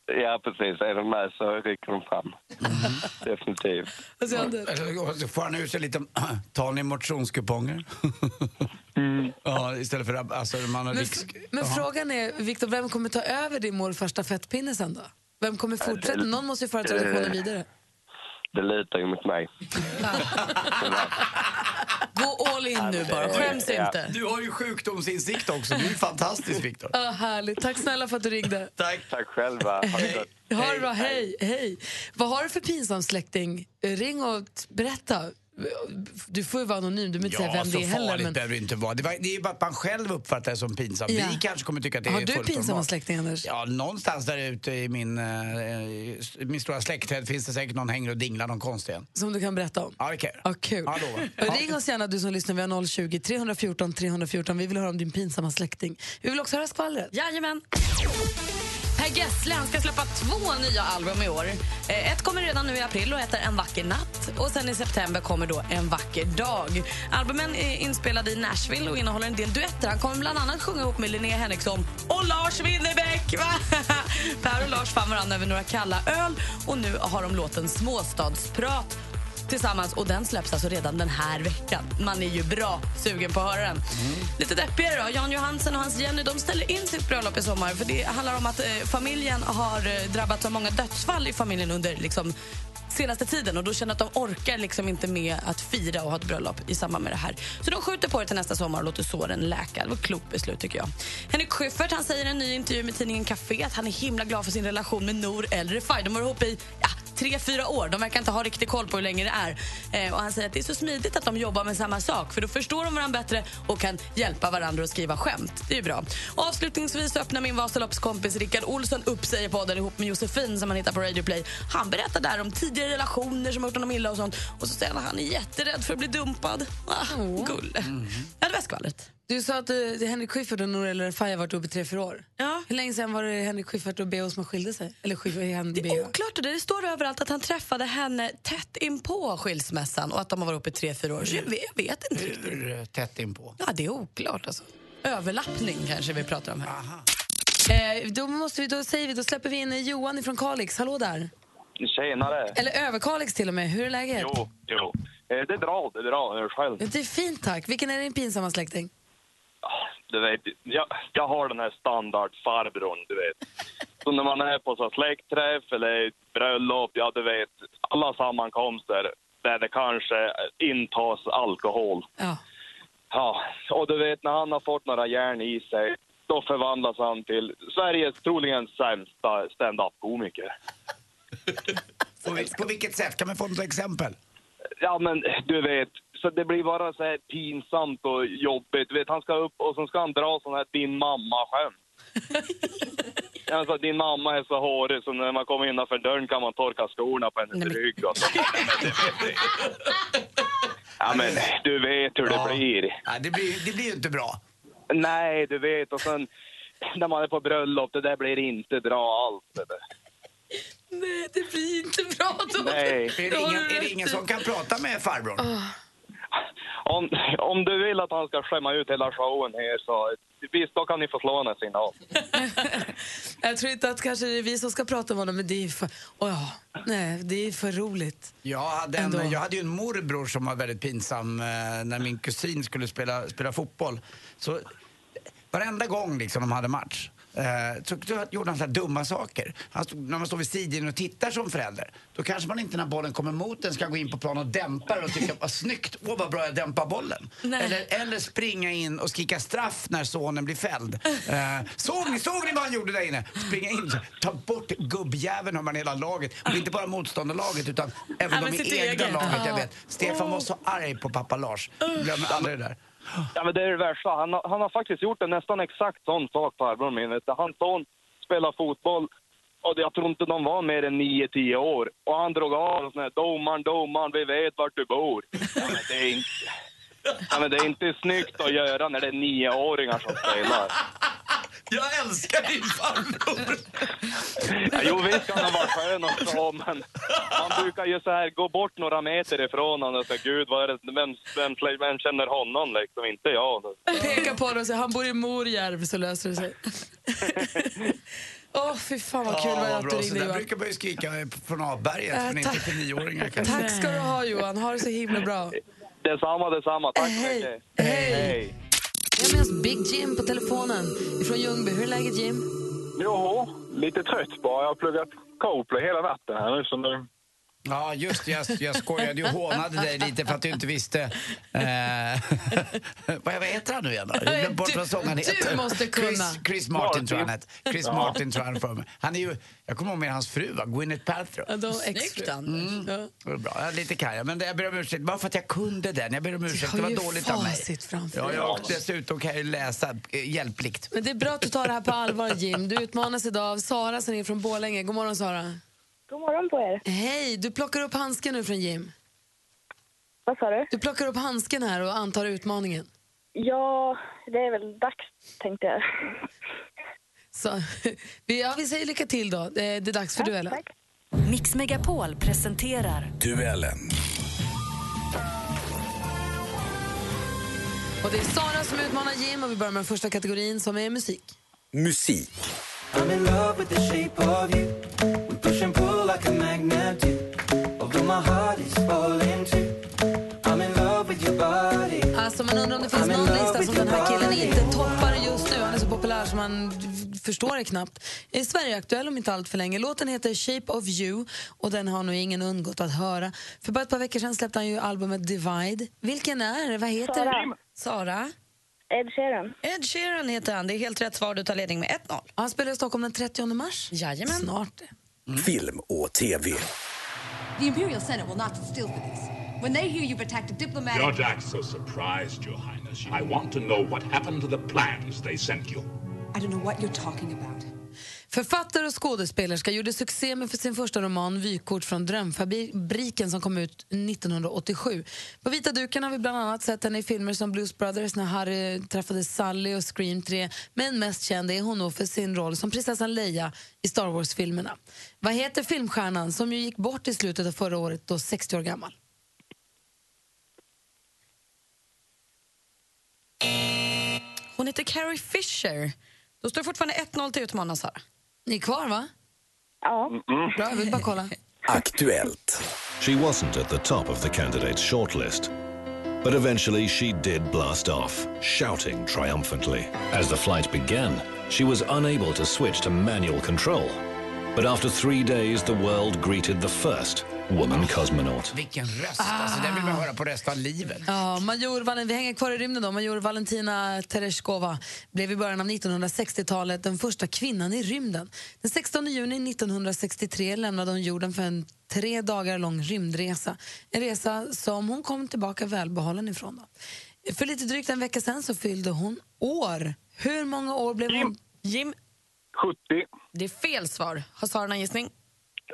Ja, precis. Är de med så rycker de fram. *laughs* Definitivt. Vad säger får han ut sig lite, *clears throat* tar ni motionskuponger? *laughs* Ja, istället för att alltså, man har Men, risk... men Jaha. frågan är, Viktor, vem kommer ta över din morfars stafettpinne sen då? Vem kommer fortsätta? Någon måste ju föra traditionen vidare. Det lutar ju mot mig. *laughs* Gå all in nu bara, skäms inte. Du har ju sjukdomsinsikt också, du är fantastisk Viktor. Ja, härligt. Tack snälla för att du ringde. *laughs* Tack. Tack själva. Ha det gott. Ha det bra, hej, hej. Vad har du för pinsam släkting? Ring och berätta. Du får ju vara anonym, du behöver inte säga Ja, vem så det är heller. farligt Men... behöver det inte vara. Det, var, det är ju bara att man själv uppfattar det som pinsamt. Ja. Vi kanske kommer tycka att det Har är du fullt pinsamma normalt. släktingar, Anders? Ja, någonstans där ute i min, eh, min stora släktträd finns det säkert någon hänger och dinglar någon konstig en. Som du kan berätta om? Ja, det kan jag Ja, kul. Ja. Och Ring oss gärna du som lyssnar, vi har 020 314 314. Vi vill höra om din pinsamma släkting. Vi vill också höra skvallret. Jajamän. Per Gessle han ska släppa två nya album i år. Eh, ett kommer redan nu i april och heter En vacker natt. Och sen i september kommer då En vacker dag. Albumen är inspelade i Nashville och innehåller en del duetter. Han kommer bland annat sjunga ihop med Linnea Henriksson och Lars Winnerbäck. *laughs* Per och Lars fann varandra över några kalla öl och nu har de låten Småstadsprat tillsammans och den släpps alltså redan den här veckan. Man är ju bra sugen på att höra den. Lite deppigare då. Jan Johansen och hans Jenny de ställer in sitt bröllop i sommar för det handlar om att eh, familjen har eh, drabbats av många dödsfall i familjen under liksom, senaste tiden och då känner att de orkar liksom inte med att fira och ha ett bröllop i samband med det här. Så de skjuter på det till nästa sommar och låter såren läka. Det var ett klokt beslut tycker jag. Henrik Schyffert han säger i en ny intervju med tidningen Café att han är himla glad för sin relation med Nour El Refai. De var ihop i ja, tre, fyra år. De verkar inte ha riktigt koll på hur länge det är. Eh, och han säger att det är så smidigt att de jobbar med samma sak för då förstår de varandra bättre och kan hjälpa varandra att skriva skämt. Det är ju bra. Och avslutningsvis öppnar min Vasaloppskompis Rickard Olsson upp sig i podden ihop med Josefin som han hittar på Radio Play. Han berättar där om tidigare relationer som har gjort honom illa och sånt. Och så säger han att han är jätterädd för att bli dumpad. Ah, Gulle. Ja, det var skvallret. Du sa att du, Henrik Schyffert och Nour El Refai har varit ihop i tre, fyra år. Ja. Hur länge sedan var det Henrik Schyffert och Beo som skilde sig? Eller Schyffert, han, Det Beo. är oklart. Det, det står överallt att han träffade henne tätt inpå skilsmässan och att de har varit ihop i tre, fyra år. Så jag vet, jag vet inte riktigt. Hur eh, tätt inpå? Ja, det är oklart alltså. Överlappning kanske vi pratar om här. Eh, då, måste vi, då, säger vi, då släpper vi in Johan från Kalix. Hallå där. Tjenare! Eller över Kalix till och med. Hur är läget? Jo, jo. Eh, Det är bra, det är bra. Själv. Det är fint tack. Vilken är din pinsamma släkting? Du vet, jag, jag har den här standardfarbrorn, du vet. Så när man är på så släktträff eller bröllop, ja du vet, alla sammankomster där det kanske intas alkohol. Ja. Ja, och du vet när han har fått några järn i sig, då förvandlas han till Sveriges troligen sämsta stand-up-komiker. På, på vilket sätt? Kan man få något exempel? Ja, men du vet, så det blir bara så här pinsamt och jobbigt. Du vet, han ska upp och så ska han dra sån här din mamma-skämt. Alltså, *laughs* din mamma är så hårig så när man kommer innanför dörren kan man torka skorna på hennes rygg. Och så. Ja, men du vet hur det blir. Ja, det blir. Det blir inte bra. Nej, du vet. Och sen när man är på bröllop, det där blir inte bra alls. Nej, det blir inte bra då. Nej. Är det ingen, är det ingen som kan prata med farbrorn? Om, om du vill att han ska skämma ut hela showen här så visst, då kan ni få slå en signal. *laughs* Jag tror inte att kanske det är vi som ska prata om honom, men det är för, oh, ja, nej, det är för roligt. Jag hade, en, jag hade ju en morbror som var väldigt pinsam eh, när min kusin skulle spela, spela fotboll. Så varenda gång liksom de hade match eh, så så gjorde han så dumma saker. Han stod, när man står vid sidlinjen och tittar som förälder, då kanske man inte när bollen kommer mot en ska gå in på plan och dämpa den och tycka vad snyggt, åh vad bra jag dämpar bollen. Nej. Eller, eller springa in och skrika straff när sonen blir fälld. Eh, såg ni, såg ni vad han gjorde där inne? Springa in, ta bort gubbjäveln har man hela laget. Och inte bara motståndarlaget utan även de i egna eget. laget. Jag Ja. vet. Stefan var så arg på pappa Lars. Glömmer aldrig det där. Ja, men det är det värsta. Han, har- han har faktiskt gjort en nästan exakt sån sak, farbrorn min. Hans son spelar fotboll och jag tror inte de var mer än 9-10 år. Och han drog av och sån här, domaren, domaren, vi vet vart du bor. Ja, men det är inte... Ja, men det är inte snyggt att göra när det är nioåringar som spelar. Jag älskar din farbror! Ja, jo, visst kan han vara skön och så, men man brukar ju så här gå bort några meter ifrån honom och säga gud, vad är det, vem, vem, vem känner honom liksom? Inte jag. Peka på honom och säga han bor i Morjärv så löser det sig. Åh, fy fan vad kul Ja, att du ringde Johan. brukar man ju skrika från avberget, Äh, men inte tack. till nioåringar kanske. Tack ska du ha Johan, ha det så himla bra. Detsamma, detsamma. Tack så Hej. mycket. Hej. Hej. Vi har med oss Big Jim på telefonen från Ljungby. Hur är läget Jim? Jo, lite trött bara. Jag har pluggat Coplay hela natten här nu. Så nu... Ja, just det. Jag, jag skojade och hånade dig lite för att du inte visste... Eh, *laughs* vad heter han nu igen? Jag glömt bort vad sångaren du heter. måste kunna. Chris, Chris Martin tror jag han. Chris Ja. Martin tror jag han för mig. Han är ju... Jag kommer ihåg med hans fru, va? Gwyneth Paltrow. Ja, då extra. Mm. Det var bra. Jag lite karg, men det- jag ber om ursäkt. Bara för att jag kunde den. Jag ber om ursäkt. Det var dåligt av mig. framför Ja, jag, och dessutom kan jag ju läsa eh, hjälpligt. Men det är bra att du tar det här på allvar Jim. Du utmanas idag av Sara som är från Borlänge. God morgon Sara. God morgon på er. Hej, du plockar upp handsken nu från Jim. Vad sa du? Du plockar upp handsken här och antar utmaningen. Ja, det är väl dags, tänkte jag. Så, *laughs* vi, ja, vi säger lycka till då. Det är, dags för duellen. Mix Megapol presenterar Duellen. Och det är Sara som utmanar Jim och vi börjar med den första kategorin som är musik. Musik. I'm in love with the shape of you. We push and pull like a magnet do. Although my heart is falling too. I'm in love with your body. Alltså man undrar om det finns någon lista som den här killen inte toppar just nu. Han är så populär som man förstår det knappt. Är Sverigeaktuell om inte allt för länge. Låten heter Shape of you och den har nog ingen undgått att höra. För bara ett par veckor sedan släppte han ju albumet Divide. Vilken är det? Vad heter Sara. Sara? Ed Sheeran. Ed Sheeran heter han. Det är helt rätt svar. Du tar ledning med 1-0. Han spelar i Stockholm den 30 mars. Jajamän. Snart. Film och TV. The Imperial Senate will not still for this. When they hear you've attacked a diplomatic... Don't act so surprised, Your Highness. I want to know what happened to the plans they sent you. I don't know what you're talking about. Författare och skådespelerska gjorde succé med för sin första roman Vykort från drömfabriken som kom ut 1987. På vita duken har vi bland annat sett henne i filmer som Blues Brothers när Harry träffade Sally och Scream 3. Men mest känd är hon nog för sin roll som prinsessan Leia i Star Wars-filmerna. Vad heter filmstjärnan som ju gick bort i slutet av förra året, då 60 år gammal? Hon heter Carrie Fisher. Då står det fortfarande 1-0 till utmanaren, Sara. Ni är kvar, va? Ja. Bra, jag vill bara kolla. Aktuellt. She wasn't at the top of the candidates' shortlist. But eventually she did blast off, shouting triumphantly. As the flight began, she was unable to switch to manual control. But after three days, the world greeted the first woman cosmonaut. Vilken röst! Alltså, den vill man höra på resten av livet. Ja, major, Valen- vi hänger kvar i rymden då. Major Valentina Tereshkova blev i början av 1960-talet den första kvinnan i rymden. Den 16 juni 1963 lämnade hon jorden för en tre dagar lång rymdresa. En resa som hon kom tillbaka välbehållen ifrån. Då. För lite drygt en vecka sen så fyllde hon år. Hur många år blev hon? Jim? 70. Det är fel svar. Har Sara en gissning?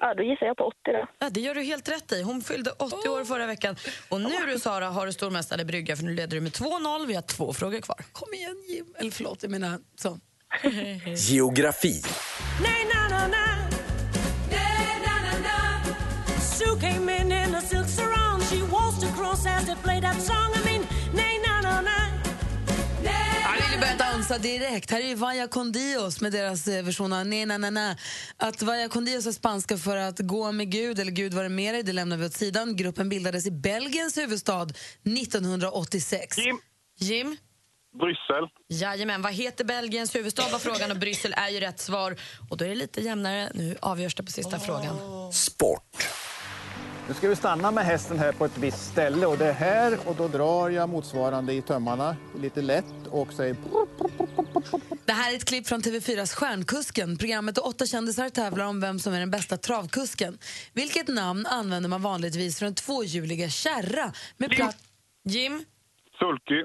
Ja, då gissar jag på 80 då. Ja, det gör du helt rätt i. Hon fyllde 80 år förra veckan. Och nu du Sara har du stormästare brygga för nu leder du med 2-0. Vi har två frågor kvar. Kom igen Jim. Eller förlåt, jag menar så. *laughs* Geografi. Nay, na, na, na. Nay, na, na, na. Sue came in in a silk sarong. She waltzed across as they played that song. Dansa direkt. Här är ju Vaya con Dios med deras eh, version av Ne na na na. Att Vaya con Dios är spanska för att gå med Gud, eller Gud vare med dig, det lämnar vi åt sidan. Gruppen bildades i Belgiens huvudstad 1986. Jim. Jim? Bryssel. Jajamän, vad heter Belgiens huvudstad var frågan och Bryssel är ju rätt svar. Och då är det lite jämnare. Nu avgörs det på sista frågan. Sport. Nu ska vi stanna med hästen här på ett visst ställe och det är här och då drar jag motsvarande i tömmarna lite lätt och säger Det här är ett klipp från TV4s Stjärnkusken. Programmet där åtta kändisar tävlar om vem som är den bästa travkusken. Vilket namn använder man vanligtvis för en tvåhjuliga kärra med platt... Jim? Sulky.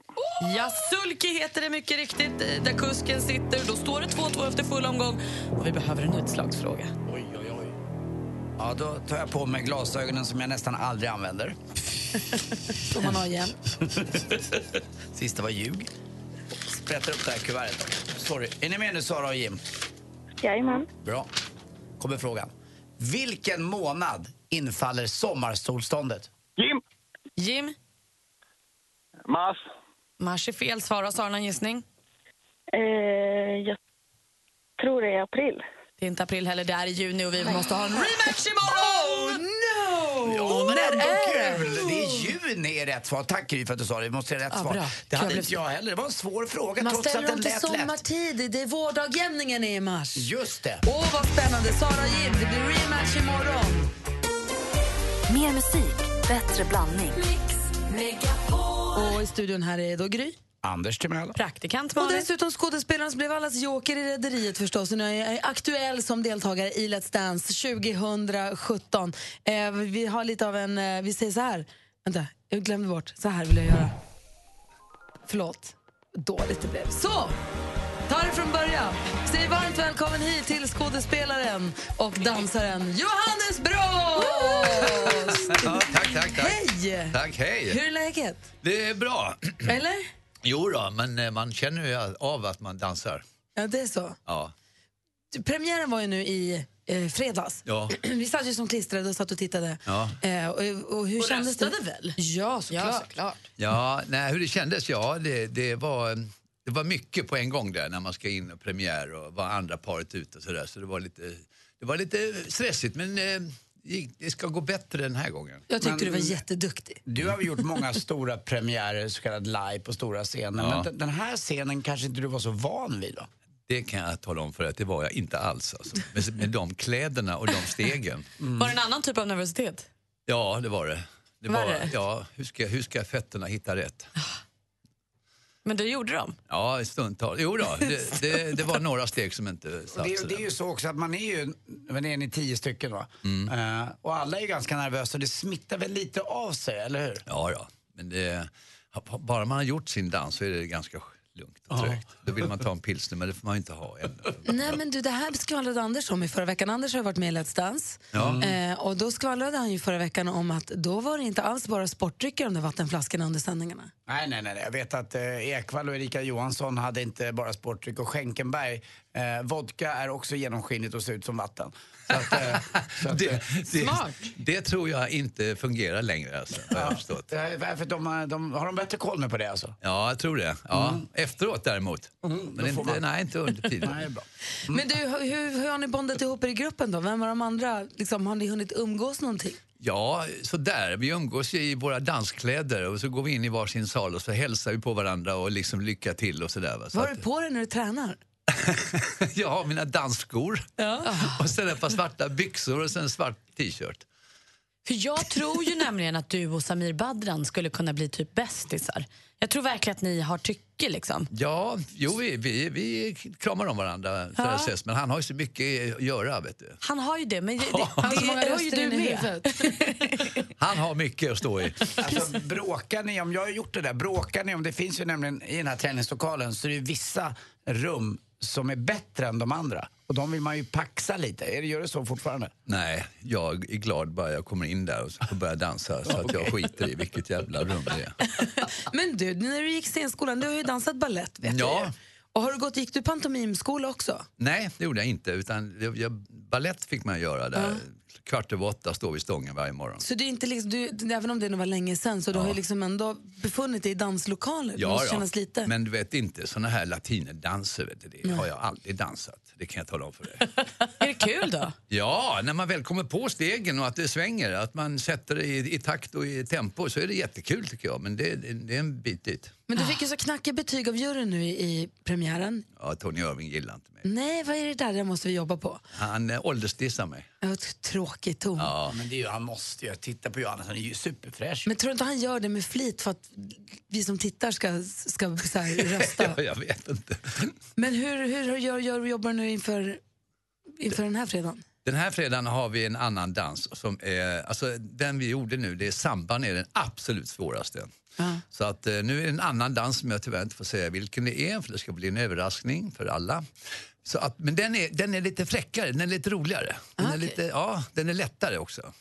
Ja, Sulky heter det mycket riktigt, eh, där kusken sitter. Då står det 2-2 efter full omgång och vi behöver en utslagsfråga. Ja, då tar jag på mig glasögonen som jag nästan aldrig använder. *laughs* Som man har igen. *laughs* Sista var ljug. Sprättar upp det här kuvertet. Sorry. Är ni med nu, Sara och Jim? Jajamän. Bra. Kommer frågan. Vilken månad infaller sommarsolståndet? Jim. Jim? Mars. Mars är fel svar. Har Sara en gissning? Eh, jag tror det är april. Det är inte april heller, det är i juni och vi måste ha en rematch imorgon! Oh, no! Ja, men ändå är det? kul! Det är juni är rätt svar. Tack Gry för att du sa det. Vi måste säga rätt Ja, svar. bra. Det hade inte jag heller. Det var en svår fråga Man trots att ställer den dem till lät lätt. sommartid. Det är vårdagjämningen är i mars. Just det. Åh, vad spännande. Sara Jim, det blir rematch imorgon. Mer musik, bättre blandning. Och i studion här är då Gry. Anders Timell. Praktikant Och Malin. dessutom skådespelaren som blev allas joker i Rederiet förstås. Och nu är jag aktuell som deltagare i Let's Dance 2017. Eh, vi har lite av en, eh, vi säger så här, vänta, jag glömde bort, så här vill jag göra. Förlåt, dåligt det blev. Så! Ta det från början. Säg varmt välkommen hit till skådespelaren och dansaren Johannes Brost! Ja, tack, tack, tack. Hej! Tack, hej. Hur är läget? Det är bra. Eller? Jo då, men eh, man känner ju av att man dansar. Ja, det är så. Ja. Premiären var ju nu i eh, fredags. Ja. *clears throat* Vi satt ju som klistrade och satt och tittade. Ja. Eh, och, och hur Och kändes det? röstade väl? Ja, såklart. Ja, såklart. Ja, nej, hur det kändes? Ja, det, det, var, det var mycket på en gång där när man ska in och premiär och var andra paret ute och sådär. Så det var lite, det var lite stressigt men eh, det ska gå bättre den här gången. Jag tyckte Men- du var jätteduktig. Du har gjort många stora premiärer, så kallad live på stora scener. Ja. Men den- den här scenen kanske inte du var så van vid då? Det kan jag tala om för att det var jag inte alls. Alltså. Med, med de kläderna och de stegen. *laughs* Var det en annan typ av nervositet? Ja, det var det. det Var var, det? Ja, hur ska, hur ska fötterna hitta rätt? Men du gjorde dem? Ja, stundtals. Jo då, det, det, det var några steg som inte satt det, det är ju så också att man är ju, men är ni tio stycken va? Eh, och alla är ganska nervösa och det smittar väl lite av sig, eller hur? Ja, ja. Men det, bara man har gjort sin dans så är det ganska lugnt och Ja. trögt. Då vill man ta en pilsner, men det får man inte ha ännu. Nej, men du, det här skvallrade Anders om i förra veckan. Anders har varit med i Let's Dance. Ja. Eh, och då skvallrade han ju förra veckan om att då var det inte alls bara sportdrycker de där vattenflaskorna under sändningarna. Nej, nej, nej. nej. Jag vet att eh, Ekvall och Erika Johansson hade inte bara sportdryck och Schenkenberg. Eh, vodka är också genomskinligt och ser ut som vatten. Så att, eh, *laughs* så att, Det, eh, det, det tror jag inte fungerar längre, alltså, har jag förstått. för de, har- de, har de bättre koll med på det alltså? Ja, jag tror det. Ja. Efteråt däremot. då Men inte, man- nej, inte under tiden. *laughs* Nej, bra. Men du, hur, hur har ni bondat ihop er i gruppen då? Vem var de andra? Liksom, har ni hunnit umgås någonting? Ja, så där. Vi umgås i våra danskläder och så går vi in i varsin sal och så hälsar vi på varandra och liksom lycka till och sådär. va. Så Vad har att- du på dig när du tränar? *laughs* Jag har mina dansskor *laughs* och sen ett par svarta byxor och sen en svart t-shirt. För jag tror ju nämligen att du och Samir Badran skulle kunna bli typ bästisar. Jag tror verkligen att ni har tycke liksom. Ja, jo, vi, vi, vi kramar om varandra, Ja. ses, men han har ju så mycket att göra. Vet du. Han har ju det, men det, det, så det, många det har ju röster du med. *laughs* Han har mycket att stå i. Alltså, bråkar ni om, jag har gjort det där, bråkar ni om, det finns ju nämligen i den här träningslokalen så är det vissa rum som är bättre än de andra. Och de vill man ju paxa lite. Är det, gör det så fortfarande? Nej, jag är glad bara jag kommer in där och så får börja dansa så att jag skiter i vilket jävla rum det är. *laughs* Men du, när du gick scenskolan, du har ju dansat ballett vet Ja. jag. Och har du gått, gick du pantomimskola också? Nej, det gjorde jag inte. Utan jag, jag, ballett fick man göra där. Kvart över åtta står vi i stången varje morgon. Så det är inte liksom, du, även om det nog var länge sedan så du har ju liksom ändå befunnit dig i danslokaler. det måste kännas lite. men du vet inte, såna här latinedanser, vet du, det Nej. har jag aldrig dansat. Det kan jag tala om för dig. *laughs* Är det kul då? Ja, när man väl kommer på stegen och att det svänger, att man sätter det i, i takt och i tempo så är det jättekul tycker jag. Men det, det, det är en bit dit. Men du fick ju så knackiga betyg av juryn nu i, i premiären. Ja, Tony Irving gillar inte mig. Nej, vad är det där? Det måste vi jobba på. Han eh, åldersdissar mig. Ett tråkigt ton. Ja. Men det är ju, han måste ju. Titta på Johannes, han är ju superfräsch. Men tror du inte han gör det med flit för att vi som tittar ska, ska så här, rösta? *laughs* Ja, jag vet inte. Men hur, hur gör, gör, jobbar du nu inför, inför den här fredagen? Den här fredagen har vi en annan dans. Som är, alltså, den vi gjorde nu, det är samban är den absolut svåraste. Så att eh, nu är det en annan dans som jag tyvärr inte får säga vilken det är för det ska bli en överraskning för alla. Så att, men den är, den är lite fräckare, den är lite roligare. Den, är, lite, ja, den är lättare också.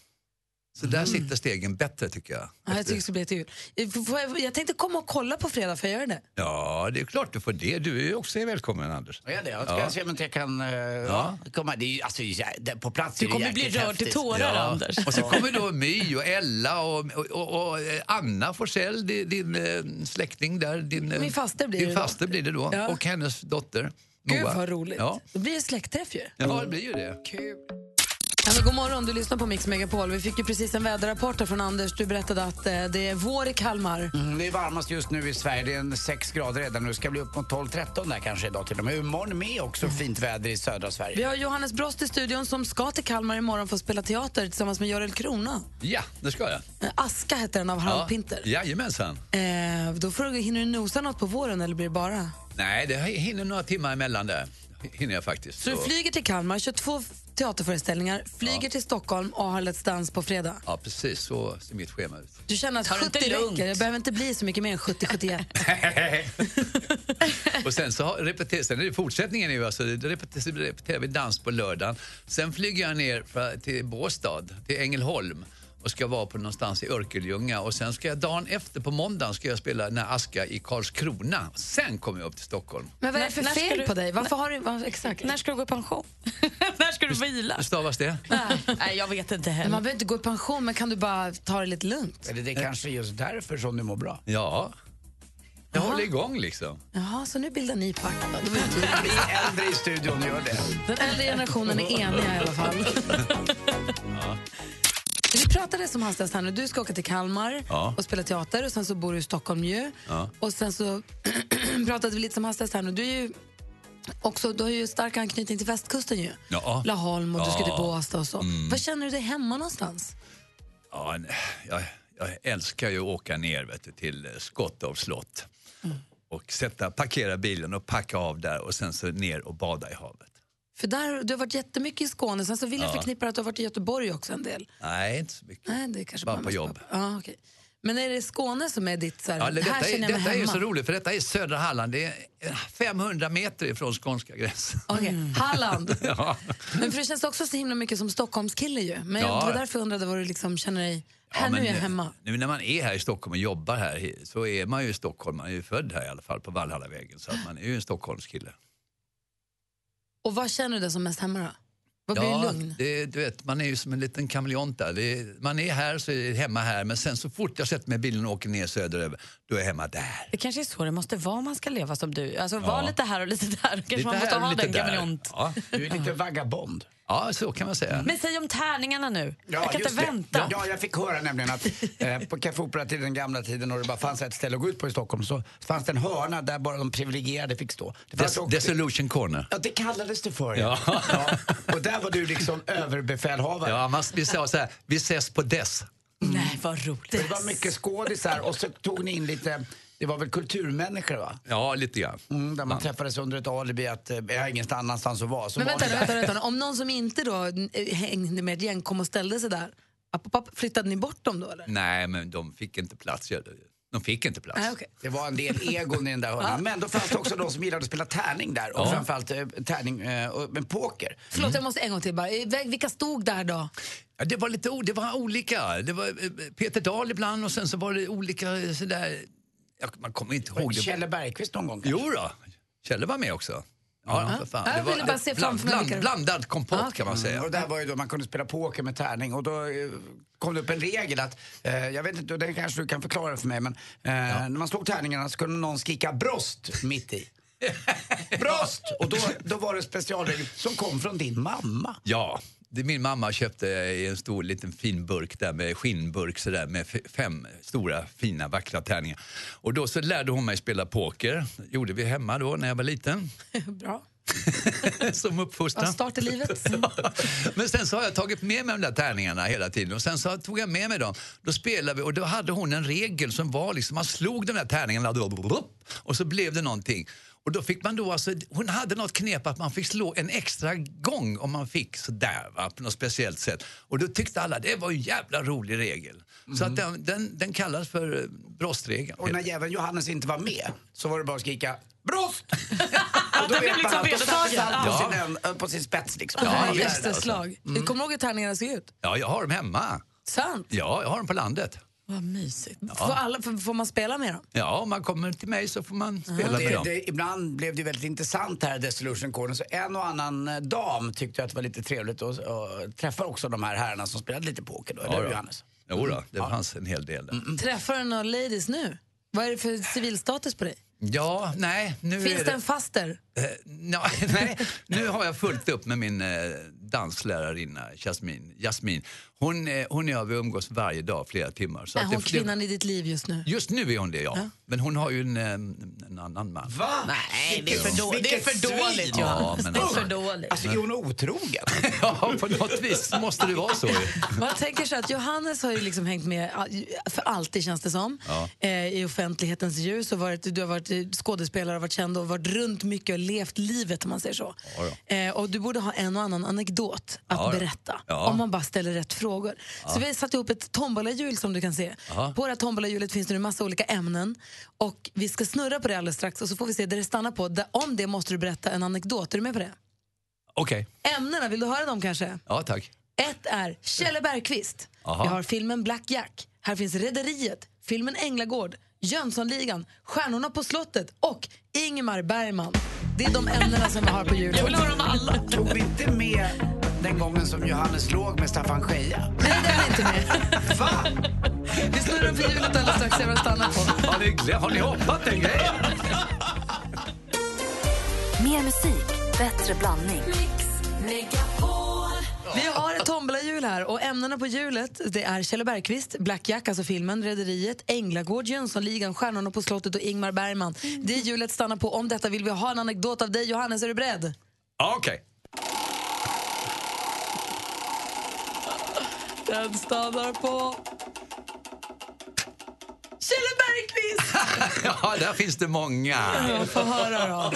Så där sitter stegen bättre tycker jag. Ja, jag tycker det ska bli får jag, jag tänkte komma och kolla på fredag, får jag göra det? Ja, det är klart du får det. Du är också välkommen Anders. Ja, det. Jag ska se om jag kan uh, ja. komma. Det är ju, alltså, ja, det- på plats Du är det kommer bli rörd till tårar, Anders. Och så kommer då My och Ella och, och, och, och eh, Anna Forsell, din, din eh, släkting där. Din, Min faster blir din det då. faster blir det då. Ja. Och hennes dotter. Gud Moa. vad roligt. Ja. Då blir det släktträff ju. ja, det blir ju det. Kul. Ja, men god morgon, du lyssnar på Mix Megapol. Vi fick ju precis en väderrapport från Anders. Du berättade att eh, det är vår i Kalmar. Mm, det är varmast just nu i Sverige. Det är en 6 grader redan nu. Det ska bli upp mot 12-13 där kanske idag till och med. Imorgon med också fint väder i södra Sverige. Vi har Johannes Brost i studion som ska till Kalmar imorgon för att spela teater tillsammans med Görel Krona. Ja, det ska jag. Eh, Aska heter den av Harald Pinter. Jajamensan. Eh, då får du, hinner du nosa något på våren eller blir det bara? Nej, det hinner några timmar emellan där. Hinner jag faktiskt. Så du flyger till Kalmar, kör två teaterföreställningar, flyger till Stockholm och har Let's Dance på fredag. Ja, precis så ser mitt schema ut. Du känner att Tar det 70 inte lugnt? räcker, det behöver inte bli så mycket mer än 70-71. *laughs* Och sen så repeterar, sen är det fortsättningen nu, alltså, repeterar, repeterar vi dans på lördagen. Sen flyger jag ner för, till Båstad, till Ängelholm och ska vara på någonstans i Örkelljunga och sen ska jag dagen efter på måndagen ska jag spela den här Aska i Karlskrona. Sen kommer jag upp till Stockholm. Men vad är det för När- när ska fel du- på dig? Varför har du, vad, exakt. När ska du gå i pension? *laughs* När ska du vila? Hur stavas det? Nej, jag vet inte heller. man behöver inte gå i pension, men kan du bara ta det lite lugnt? Eller det är kanske just därför som du mår bra. Ja. Jag håller igång liksom. Jaha, så nu bildar ni pakt då? Var. Vi äldre i studion gör det. Den äldre generationen är eniga i alla fall. *laughs* Vi pratade som hastigast här nu. Du ska åka till Kalmar Ja. och spela teater och sen så bor du i Stockholm ju. Ja. Och sen så *clears throat* pratade vi lite som hastigast här nu. Du, är ju också, du har ju stark anknytning till västkusten ju. Ja. Laholm och du ska till. Båstad och så. Mm. Var känner du dig hemma någonstans? Ja, jag, jag älskar ju att åka ner vet du, till Skottorps slott. Och sätta, parkera bilen och packa av där och sen så ner och bada i havet. För där, du har varit jättemycket i Skåne. Sen så vill jag Ja. förknippa att du har varit i Göteborg också en del. Nej, inte så mycket. Nej, det är kanske Bara på jobb. Ja, okej. Men är det Skåne som är ditt... Så här, Ja, det, här detta är, känner jag mig detta är hemma? så roligt för detta är södra Halland. Det är eh, 500 meter ifrån skånska gränsen. Okej, Halland. *laughs* Ja. Men för det känns också så himla mycket som Stockholmskille ju. Men Ja. det var därför jag undrade vad du liksom känner dig... Här nu är jag hemma. Nu när man är här i Stockholm och jobbar här så är man ju i Stockholm. Man är ju född här i alla fall på Valhallavägen så att man är ju en Stockholmskille. Och vad känner du dig som mest hemma då? Vad blir ja, lugn? Det, du vet, man är ju som en liten kameleont där. Det man är här så är det hemma här men sen så fort jag sätter mig i bilen och åker ner söderöver då är hemma där. Det kanske är så det måste vara om man ska leva som du. Alltså vara Ja. lite här och lite där. Kanske Lite man måste ha lite den där. kameleont. Ja. Du är lite vagabond. Ja, så kan man säga. Men säg om tärningarna nu. jag kan inte det. vänta. Ja, jag fick höra nämligen att eh, på Café Opera till den gamla tiden och det bara fanns ett ställe att gå ut på i Stockholm så fanns det en hörna där bara de privilegierade fick stå. Det fanns Des- också- Dissolution corner. Ja, det kallades det för. Ja. Ja. Och där var du liksom överbefälhavare. Ja, man, vi sa så här, vi ses på dess. Nej, vad roligt. Det var mycket skådisar och så tog ni in lite, det var väl kulturmänniskor va? Ja, lite grann. Mm, där man träffades under ett alibi att eh, jag har ingens annanstans att vara. Så Men var vänta, vänta, vänta, om någon som inte då eh, hängde med ett gäng kom och ställde sig där, app, app, app, flyttade ni bort dem då eller? Nej, men de fick inte plats. Ja, De fick inte plats. Nej, okej. Det var en del egon i den där hörnan. Men då fanns det också de som gillade att spela tärning där. Och Ja. framförallt eh, tärning eh, men poker. Förlåt, jag måste en gång till bara. Eh, Vilka stod där då? Ja, det var lite det var olika. Det var eh, Peter Dahl ibland och sen så var det olika sådär... Ja, man kommer inte ihåg. Det. Kjelle Bergqvist någon gång Jo då, Kjelle var med också. Ja, för fan. Jag Det ville var bara se bland, bland, det- blandad kompott kan man säga. Mm, och det här var ju då man kunde spela poker med tärning och då eh, kom det upp en regel att, eh, jag vet inte, den kanske du kan förklara för mig, men eh, när man slog tärningarna så kunde någon skrika brost mitt i. *laughs* Brost! Och då, då var det specialregel som kom från din mamma. Ja, det min mamma köpte i en stor liten fin burk där med skinnburk så där, med fem stora fina vackra tärningar. Och då så lärde hon mig spela poker. gjorde vi hemma då när jag var liten. *laughs* Bra. *laughs* Som uppfostran. Ja, start i livet. *laughs* Men sen så har jag tagit med mig de där tärningarna hela tiden och sen så tog jag med mig dem. Då spelade vi och då hade hon en regel som var liksom, man slog de där tärningarna då, och så blev det någonting. Och då fick man då alltså, hon hade något knep att man fick slå en extra gång om man fick sådär va, på något speciellt sätt. Och då tyckte alla det var en jävla rolig regel. Så att den, den, den kallas för eh, brostregeln. Och när jäveln Johannes inte var med så var det bara att skrika brost! *laughs* och då Det blev vet man liksom att då satt han på, Ja. sin, ön- på sin spets liksom. Ja, Det visst, där, alltså. Slag. Du kommer ihåg hur tärningarna såg ut? Ja, jag har dem hemma. Sant? Ja, jag har dem på landet. Vad mysigt. Ja. Får, alla, får, man spela med dem? Ja, om man kommer till mig så får man spela med det, dem. det, ibland blev det väldigt intressant här i Corner så en och annan eh, dam tyckte att det var lite trevligt att träffa också de här herrarna som spelade lite poker då, eller Ja, hur. Johannes? Jo då, det fanns en hel del där. Träffar du några ladies nu? Vad är det för civilstatus på dig? Ja, nej, nu Finns är det en faster? Eh, ja, *laughs* nej, nu har jag fullt upp med min eh, danslärarinna Jasmin. Jasmin. Hon, hon och jag vi umgås varje dag flera timmar. Så Är att det- hon kvinnan i ditt liv just nu? Just nu är hon det, ja. Men hon har ju en, eh, en annan man. Va? Nej, det är för, då, det är för dåligt. Ja, men det är alltså- för dåligt. Alltså är hon otrogen? *laughs* ja, på något vis måste det vara så. *laughs* Man tänker så att Johannes har ju liksom hängt med för alltid känns det som. Ja. Eh, I offentlighetens ljus och varit, du har varit skådespelare och varit känd och varit runt mycket och levt livet om man säger så. Ja, Eh, och du borde ha en och annan anekdot att Ja, berätta Ja. om man bara ställer rätt frågor. Så vi har satt ihop ett tombolahjul som du kan se. Ja. På det här tombolahjulet finns det en massa olika ämnen och vi ska snurra på det alldeles strax och så får vi se där det stannar på. Om det måste du berätta en anekdot. Är du med på det? Okej, Ämnena, vill du höra dem kanske? ja tack. Ett är Kjelle Bergqvist. Aha. Vi har filmen Black Jack. Här finns Rederiet, filmen Änglagård, Jönssonligan, Stjärnorna på slottet och Ingmar Bergman. Det är de ämnena som vi har på hjulet. Jag vill ha dem alla. Tog vi inte med den gången som Johannes låg med Staffan Scheja? Nej, den är inte med. *laughs* Va? Vi snurrar på hjulet alldeles strax, vad det stannar på. Har ni, har ni hoppat den grejen? Mer musik, bättre blandning. Vi har ett tombolahjul här och ämnena på hjulet det är Kjell Bergqvist, Black Jack, alltså filmen, Rederiet, Änglagård, Jönssonligan, Stjärnorna på slottet och Ingmar Bergman. Det hjulet stannar på. Om detta vill vi ha en anekdot av dig. Johannes, är du beredd? Ja, Okej. Den stannar på... Kjell Bergqvist! *laughs* Ja, där finns det många. Jag får höra då.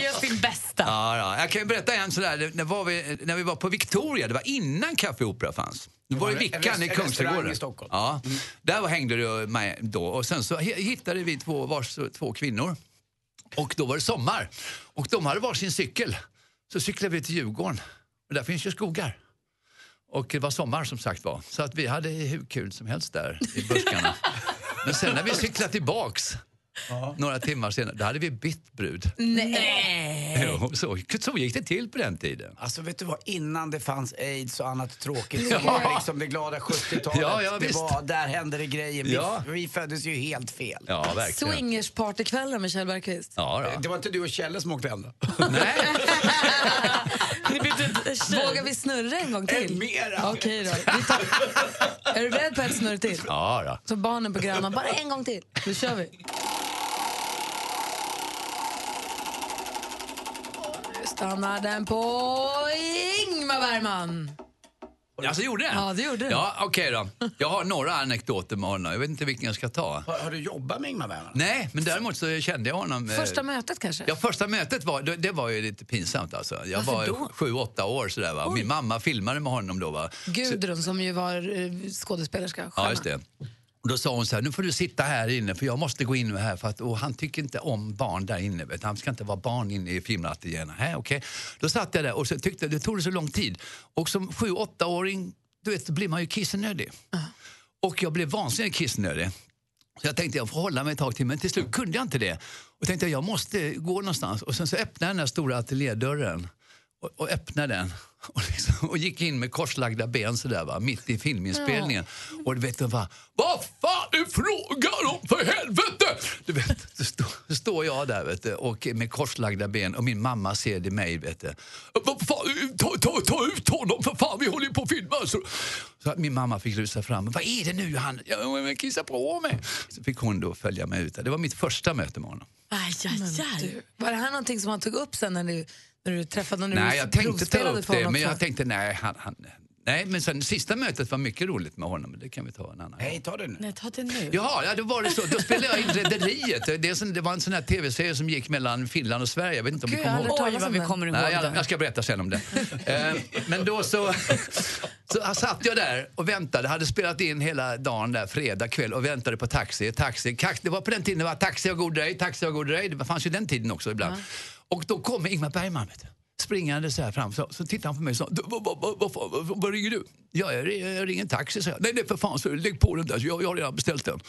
Ge oss din bästa. Ja, ja. Jag kan berätta en sådär, när, var vi, när vi var på Victoria, det var innan Café Opera fanns. Nu var det En Vickan i Kungsträdgården. i Stockholm. Ja, där var, hängde du med då och sen så hi- hittade vi två, vars, två kvinnor. Och då var det sommar och de hade varsin cykel. Så cyklade vi till Djurgården och där finns ju skogar. Och det var sommar som sagt var. Så att vi hade hur kul som helst där i buskarna. *laughs* Men sen när vi cyklade tillbaks Några timmar senare, då hade vi bytt brud. Nej. Jo, så, så gick det till på den tiden. Alltså vet du vad, innan det fanns aids och annat tråkigt så Ja. var det liksom det glada 70-talet. Ja, ja, det visst. var, där hände det grejer. Vi, Ja. vi föddes ju helt fel. Ja, verkligen. Swingerspartykvällar med Kjell Bergqvist. Ja, då. Det var inte du och Kjelle som åkte hem då? *laughs* Vågar vi snurra en gång till? Mera. Okej då. Vi tar... Är du beredd på ett snurr till? Ja, då. Så barnen på Gröna, bara en gång till. Nu kör vi. Stannar den på Ingmar Bergman. Alltså gjorde den? Ja, det gjorde den. Ja, okej då. Jag har några anekdoter med honom. Jag vet inte vilken jag ska ta. Har, har du jobbat med Ingmar Bergman? Nej, men däremot så kände jag honom. eh, Första mötet kanske? Ja, första mötet var, det, det var ju lite pinsamt alltså. Jag Varför var då? sju, åtta år sådär va. Min mamma filmade med honom då va. Gudrun som ju var eh, skådespelerska. Ja, just det. Och då sa hon så här, nu får du sitta här inne för jag måste gå in här för att och han tycker inte om barn där inne. Vet. Han ska inte vara barn inne i filmateljén. Här, okay. Då satt jag där och så tyckte det tog det så lång tid. Och som sju, åttaåring, du vet, då blir man ju kissnödig. Och jag blev vansinnigt kissnödig. Så jag tänkte jag får hålla mig ett tag till, men till slut kunde jag inte det. Och tänkte jag, jag måste gå någonstans. Och sen så öppnade jag den här stora ateljédörren och, och öppnade den. *laughs* Och, liksom, och gick in med korslagda ben sådär va, mitt i filminspelningen. Och du vet, de bara, vad fan är frågan om för helvete? Du vet, då står, då står jag där vet du, och med korslagda ben och min mamma ser det mig. Vet du. Vad fan, ta, ta, ta ut honom för fan, vi håller ju på att filma. Så, så att min mamma fick rusa fram. Vad är det nu Johannes? Ja, men kissa på mig. Så fick hon då följa med ut. Det var mitt första möte med honom. Aj, aj, aj. Var det här någonting som han tog upp sen när du, när du träffade honom? Nej, jag tänkte ta upp på det, men jag tänkte nej. Han, han, nej men sen, sista mötet var mycket roligt med honom, men det kan vi ta en annan Nej, ta det nu. Nej, ta det nu. Jaha, ja, då var det så. Då spelade jag in Rederiet. Det, det var en sån här tv-serie som gick mellan Finland och Sverige. Jag vet inte om Gud, har kommer ihåg. Oj, vad vi kommer ihåg Nej, jag, jag ska berätta sen om det. Eh, Men då så, så satt jag där och väntade. Hade spelat in hela dagen där, fredag kväll och väntade på taxi. taxi. Kax- Det var på den tiden det var taxi och god dröj, taxi och god dröj. Det fanns ju den tiden också ibland. Och då kommer Ingmar Bergman. Vet du springande så här fram. Så, så tittar han på mig och sa, "Du, vad, ringer du? Ja, jag ringer en taxi, så jag. Nej, nej för fan, så lägg på den där, jag, jag har redan beställt den.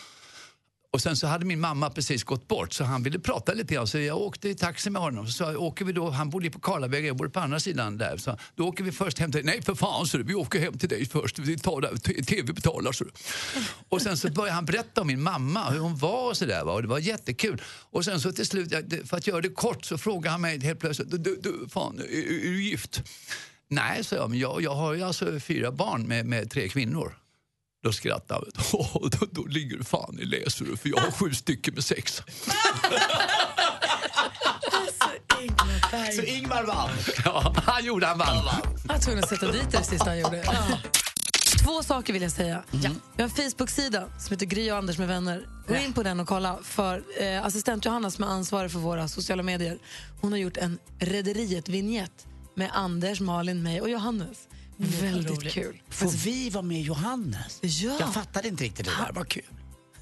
Och sen så hade min mamma precis gått bort så han ville prata lite grann. Så jag åkte i taxi med honom. Så åker vi då, han bodde på Karlavägen, jag bodde på andra sidan där. Så då åker vi först hem till dig. Nej för fan, så vi åker hem till dig först. Vi tar där, tv betalar. Så. Och sen så började han berätta om min mamma, hur hon var och sådär. Och det var jättekul. Och sen så till slut, för att göra det kort, så frågade han mig helt plötsligt. Du, du, du fan, är, är du gift? Nej, sa jag, men jag, jag har ju alltså fyra barn med, med tre kvinnor. Då skrattade han. *laughs* Då, då ligger du fan i lä, ser du, för jag har sju stycken med sex. Så Ingmar vann? Ja, han gjorde, han vann. Jag var tvungen att sätta dit det, sista han gjorde. Två saker vill jag säga. Vi har en Facebook-sida som heter Gry och Anders med vänner. Gå in på den och kolla. För eh, assistent Johanna som är ansvarig för våra sociala medier, hon har gjort en Rederiet-vignett med Anders, Malin, mig och Johannes. Väldigt roligt. kul. Får vi vara med Johannes? Ja. Jag fattade inte riktigt det där. Vad kul.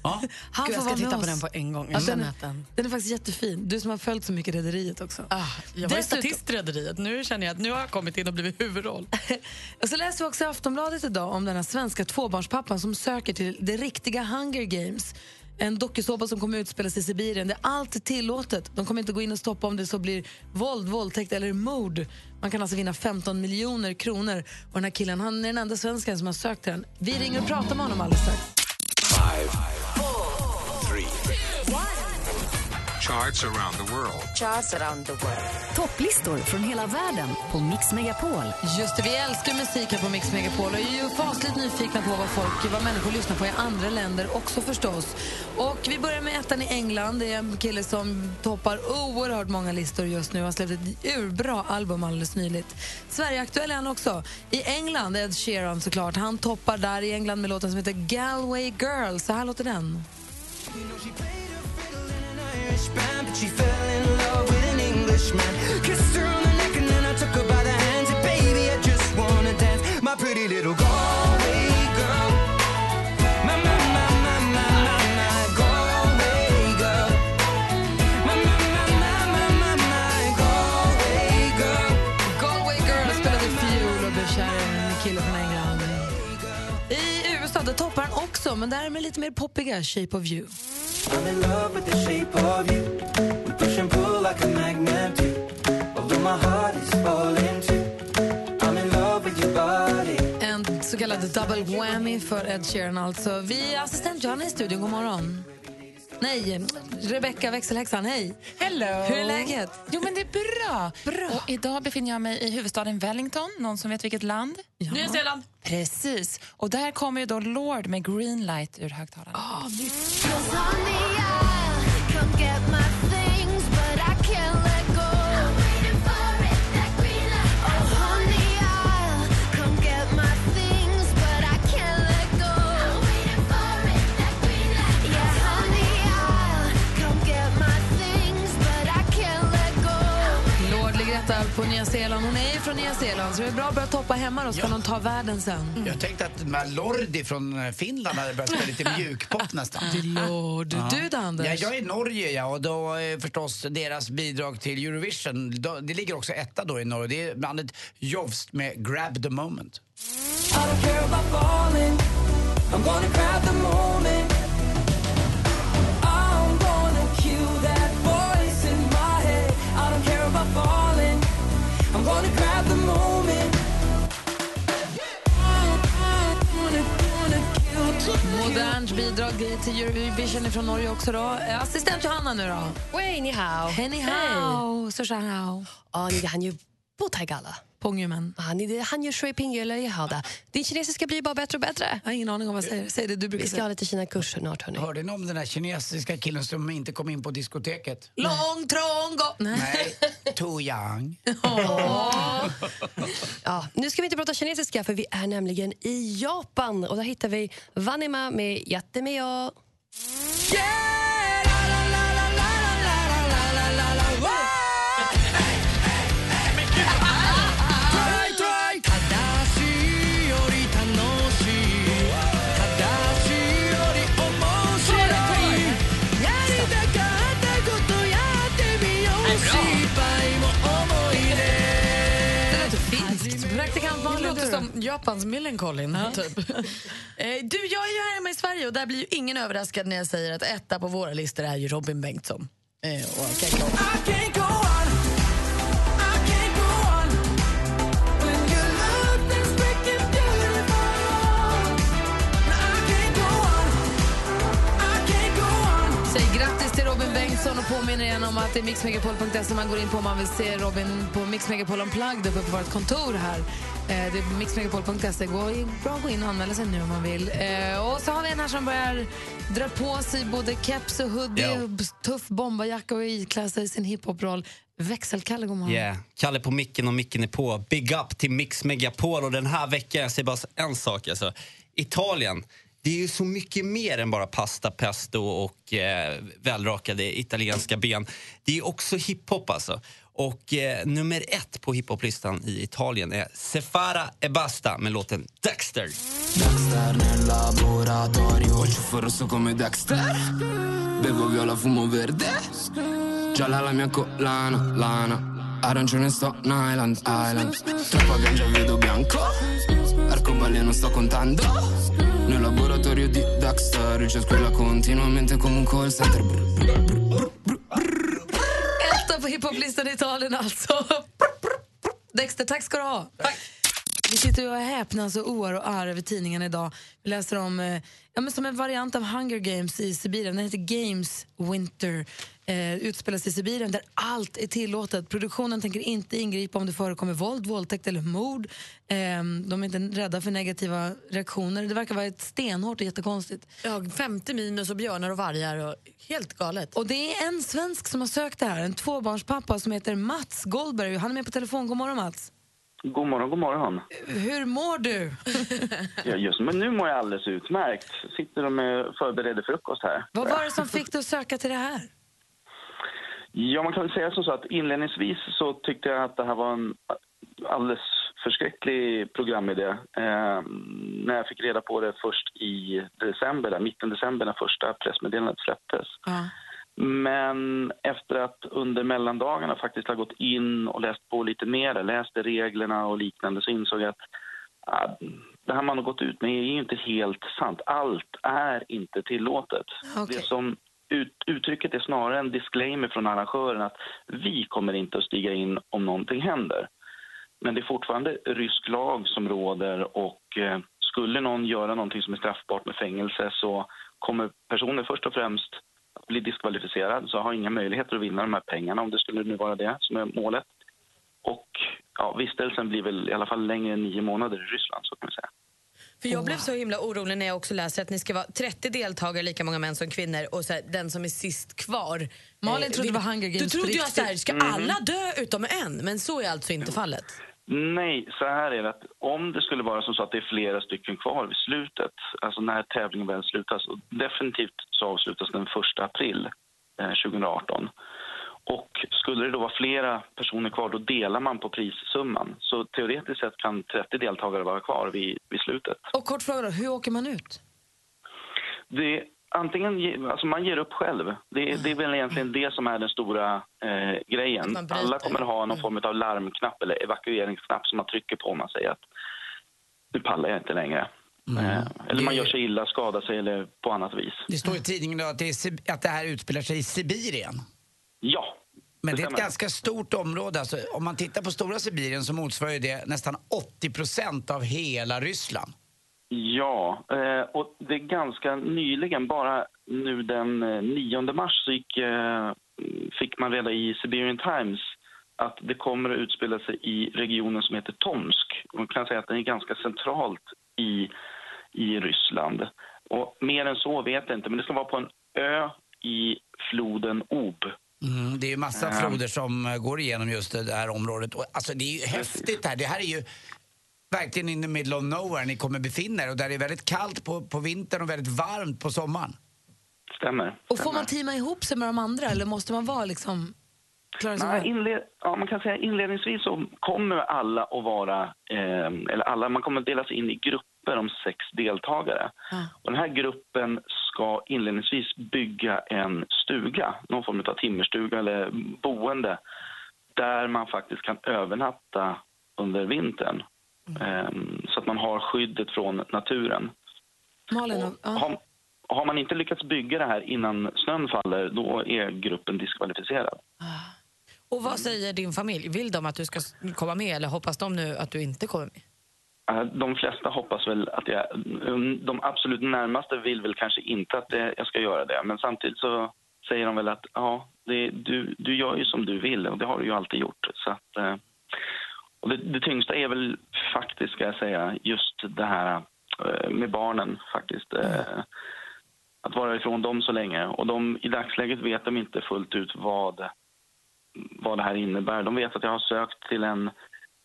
Ja. *laughs* Han Gud, jag får ska vara titta på den på en gång. Jag den, den- den är faktiskt jättefin. Du som har följt så mycket Rederiet också. Ah, jag var Dessutom- statist i Rederiet. Nu känner jag att nu har jag kommit in och blivit huvudroll. *laughs* Och så läste vi också i Aftonbladet idag om den här svenska tvåbarnspappan som söker till det riktiga Hunger Games. En dokusåpa som kommer utspelas i Sibirien allt är tillåtet. De kommer inte gå in och stoppa om det så blir våld, våldtäkt eller mord. Man kan alltså vinna 15 miljoner kronor. Och den här killen han är den enda svensken som har sökt den. Vi ringer och pratar med honom alldeles strax. Five, Charts around the world. Charts around the world. Topplistor från hela världen på Mix Megapol. Just det, vi älskar musik här på Mix Megapol och är ju fasligt nyfikna på vad folk, vad människor lyssnar på i andra länder också förstås. Och vi börjar med ettan i England. Det är en kille som toppar oerhört många listor just nu. Han har släppt ett urbra album alldeles nyligt. Sverigeaktuell är han också. I England, Ed Sheeran såklart. Han toppar där i England med låten som heter Galway Girl. Så här låter den. band, but men där är med lite mer poppiga Shape of You. I'm in love with the shape of you. We push and pull like a magnet do. Although my heart is falling too. I'm in love with your body. En så kallad double whammy för Ed Sheeran alltså. Vi är assistent Johanna i studion, god morgon. Nej, Rebecka växelhäxan, hej. Hello. Hur är läget? Jo, men det är bra. Och idag befinner jag mig i huvudstaden Wellington. Någon som vet vilket land? Nya Zeeland. Precis. Och där kommer ju då Lord med Green Light ur högtalaren. Lord på Nya Zeeland. Hon är ju från Nya Zeeland, så det är bra att börja toppa hemma då, ska Ja. hon ta världen sen. Jag tänkte att Lordi från eh, Finland hade börjat spela lite mjukpop *laughs* nästan. Lord. Du då, Anders? Ja, jag är i Norge ja, och då är förstås deras bidrag till Eurovision, då, det ligger också etta då i Norge. Det är bandet Jovst med Grab the moment. I don't care about falling. I'm gonna grab the moment. Moderns bidrag till Eurovision från Norge också. då. Eh, assistent Johanna nu då. Wei, ni hao. Hej, ni hao. Hey. Så, så hao. Oh, ni kan ju bo Pongjumen. Ah, han gör shui ping hada. Din kinesiska blir bara bättre och bättre. Jag har ingen aning om vad jag säger. Säg det du brukar Vi ska ha lite Kina-kurs snart. Hörni. Hörde ni om den där kinesiska killen som inte kom in på diskoteket? Lång trång Nej, Tu Yang. *laughs* Ja, nu ska vi inte prata kinesiska, för vi är nämligen i Japan. Och Där hittar vi Vanima med Yatemeo. Yeah! Japans Millencolin. Typ. *laughs* Eh, du, jag är ju här hemma i Sverige och där blir ju ingen överraskad när jag säger att etta på våra listor är ju Robin Bengtsson. Eh, och Robin Bengtsson och påminner igen om att det är mixmegapol.se man går in på om man vill se Robin på Mix Megapol Unplugged uppe på vårt kontor här. Eh, det är mixmegapol.se. Gå bra att gå in och anmäla sig nu om man vill. Eh, och så har vi en här som börjar dra på sig både keps och hoodie Ja. och tuff bomberjacka och iklä sig i sin hiphoproll. Växelkalle, god morgon. Yeah. Kalle på micken och micken är på. Big up till Mix Megapol. Och den här veckan, jag säger bara en sak. Alltså. Italien, det är ju så mycket mer än bara pasta, pesto och eh, välrakade italienska ben. Det är också hiphop alltså. Och eh, nummer ett på hiphoplistan i Italien är Sefara e Basta med låten Dexter. Dexter nel laboratorio Ho il rosso come Dexter Bevo viola, fumo verde Gialla la mia collana, lana Arancione sto Island, Island Troppa ganja vedo bianco Arcobaleno sto contando Nel laboratorio di Dexter C'è squilla continuamente come un call center Brr, brr, brr. Etta på hiphoplistan i Italien alltså. Dexter, tack ska du ha. Vi sitter och häpnas och oar och ar över tidningen idag. Vi läser om, eh, ja, men som en variant av Hunger Games i Sibirien. Den heter Games Winter. Eh, utspelas i Sibirien där allt är tillåtet. Produktionen tänker inte ingripa om det förekommer våld, våldtäkt eller mord. Eh, de är inte rädda för negativa reaktioner. Det verkar vara ett stenhårt och jättekonstigt. Ja, 50 minus och björnar och vargar. Och helt galet. Och det är en svensk som har sökt det här. En tvåbarnspappa som heter Mats Goldberg. Han är med på telefon. God morgon Mats. God morgon, god morgon. Hur mår du? *laughs* Ja, just men nu mår jag alldeles utmärkt. Sitter och med förbereder frukost här. Vad var det som fick dig att söka till det här? Ja, man kan väl säga som så att inledningsvis så tyckte jag att det här var en alldeles förskräcklig programidé. Eh, när jag fick reda på det först i december, där, mitten december när första pressmeddelandet släpptes. Men efter att under mellandagarna faktiskt ha gått in och läst på lite mer, läste reglerna och liknande, så insåg jag att ah, det här man har gått ut med är ju inte helt sant. Allt är inte tillåtet. Det som uttrycket är snarare en disclaimer från arrangören att vi kommer inte att stiga in om någonting händer. Men det är fortfarande rysk lag som råder och eh, skulle någon göra någonting som är straffbart med fängelse så kommer personen först och främst att bli diskvalificerad så har inga möjligheter att vinna de här pengarna om det skulle nu vara det som är målet. Och ja, vistelsen blir väl i alla fall längre än nio månader i Ryssland så kan man säga. För jag blev så himla orolig när jag också läser att ni ska vara 30 deltagare, lika många män som kvinnor och så här, den som är sist kvar. Malin eh, trodde det var Hunger Games Du trodde jag riktigt. så här, ska Mhm. alla dö utom en? Men så är alltså inte fallet. Nej, så här är det att om det skulle vara som så att det är flera stycken kvar vid slutet, alltså när tävlingen väl slutas, och definitivt så avslutas den 1 april eh, 2018. Och skulle det då vara flera personer kvar, då delar man på prissumman. Så teoretiskt sett kan 30 deltagare vara kvar vid, vid slutet. Och kort fråga då, hur åker man ut? Det, antingen, ge- alltså man ger upp själv. Det, det är väl egentligen det som är den stora eh, grejen. Alla kommer ha någon form av larmknapp eller evakueringsknapp som man trycker på om man säger att nu pallar jag inte längre. Eh, eller man gör sig illa, skadar sig eller på annat vis. Det står i tidningen då att det, är, att det här utspelar sig i Sibirien. Ja. Men det är ett ganska stort område. Alltså, om man tittar på stora Sibirien så motsvarar det nästan 80 procent av hela Ryssland. Ja, eh, och det är ganska nyligen, bara nu den eh, 9 mars så gick, eh, fick man reda i Siberian Times att det kommer att utspela sig i regionen som heter Tomsk. Man kan säga att den är ganska centralt i, i Ryssland. Och mer än så vet jag inte, men det ska vara på en ö i floden Ob. Mm, det är ju massa floder som eh, går igenom just det här området. Och, alltså, det är ju häftigt här. Det här är ju verkligen in the middle of nowhere ni kommer befinna er och där det är väldigt kallt på, på vintern och väldigt varmt på sommaren. Stämmer. Och får man teama ihop sig med de andra eller måste man vara liksom... Klara sig Nej, inled, ja, man kan säga inledningsvis så kommer alla att vara, eh, eller alla, man kommer att delas in i grupper om sex deltagare. Och den här gruppen ska inledningsvis bygga en stuga, någon form av timmerstuga eller boende, där man faktiskt kan övernatta under vintern. Eh, så att man har skyddet från naturen. Malin, och. Har, har man inte lyckats bygga det här innan snön faller, då är gruppen diskvalificerad. Och vad säger din familj? Vill de att du ska komma med eller hoppas de nu att du inte kommer med? Eh, de flesta hoppas väl att jag... Mm, de absolut närmaste vill väl kanske inte att eh, jag ska göra det. Men samtidigt så säger de väl att ja, det, du, du gör ju som du vill och det har du ju alltid gjort. Så att, eh, och det, det tyngsta är väl faktiskt, ska jag säga, just det här med barnen faktiskt. Att vara ifrån dem så länge. Och de, i dagsläget vet de inte fullt ut vad, vad det här innebär. De vet att jag har sökt till en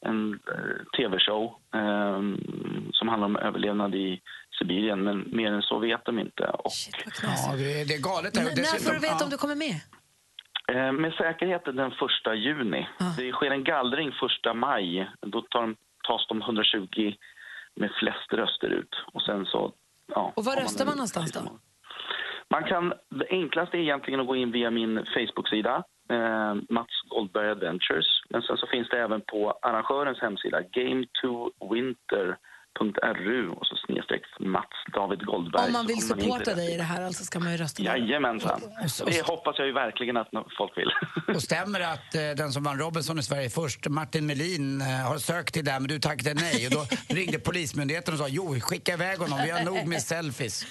en eh, tv-show eh, som handlar om överlevnad i Sibirien, men mer än så vet de inte. Och, Ja, det, är- det är galet här. N- Och när får du veta ja. om du kommer med? eh, med säkerhet den första juni. Det sker en gallring första maj. Då tar de, tas de 120 med flest röster ut. Och sen så... Ja, Och var röstar man en- någonstans då? Man kan, det enklaste är egentligen att gå in via min Facebook-sida, eh, Mats Goldberg Adventures. Men sen så finns det även på arrangörens hemsida, game2winter.ru och så snedstreck Mats David Goldberg. Om man vill till supporta dig i det här alltså ska man ju rösta. där. Jajamensan. Det hoppas jag ju verkligen att folk vill. *laughs* Och stämmer det att eh, den som vann Robinson i Sverige först, Martin Melin, eh, har sökt till det men du tackade nej. Och då *laughs* ringde Polismyndigheten och sa jo, skicka iväg honom, vi har nog med *laughs* selfies.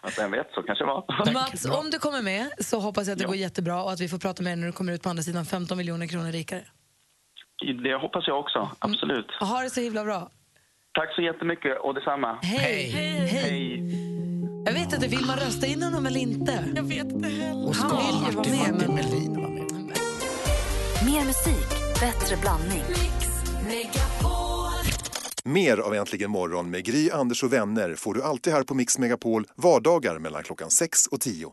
Att vem vet, så kanske det var. Mats, om du kommer med så hoppas jag att det går jättebra och att vi får prata med dig när du kommer ut på andra sidan 15 miljoner kronor rikare. Det hoppas jag också, absolut. Ha det så himla bra. Tack så jättemycket och detsamma. Hej. Hej. Jag vet inte, vill man rösta in honom eller inte? Jag vet inte heller. Han vill ju vara med. Men... Mer musik, bättre blandning. Mer av Äntligen morgon med Gry, Anders och vänner får du alltid här på Mix Megapol vardagar mellan klockan 6 och 10.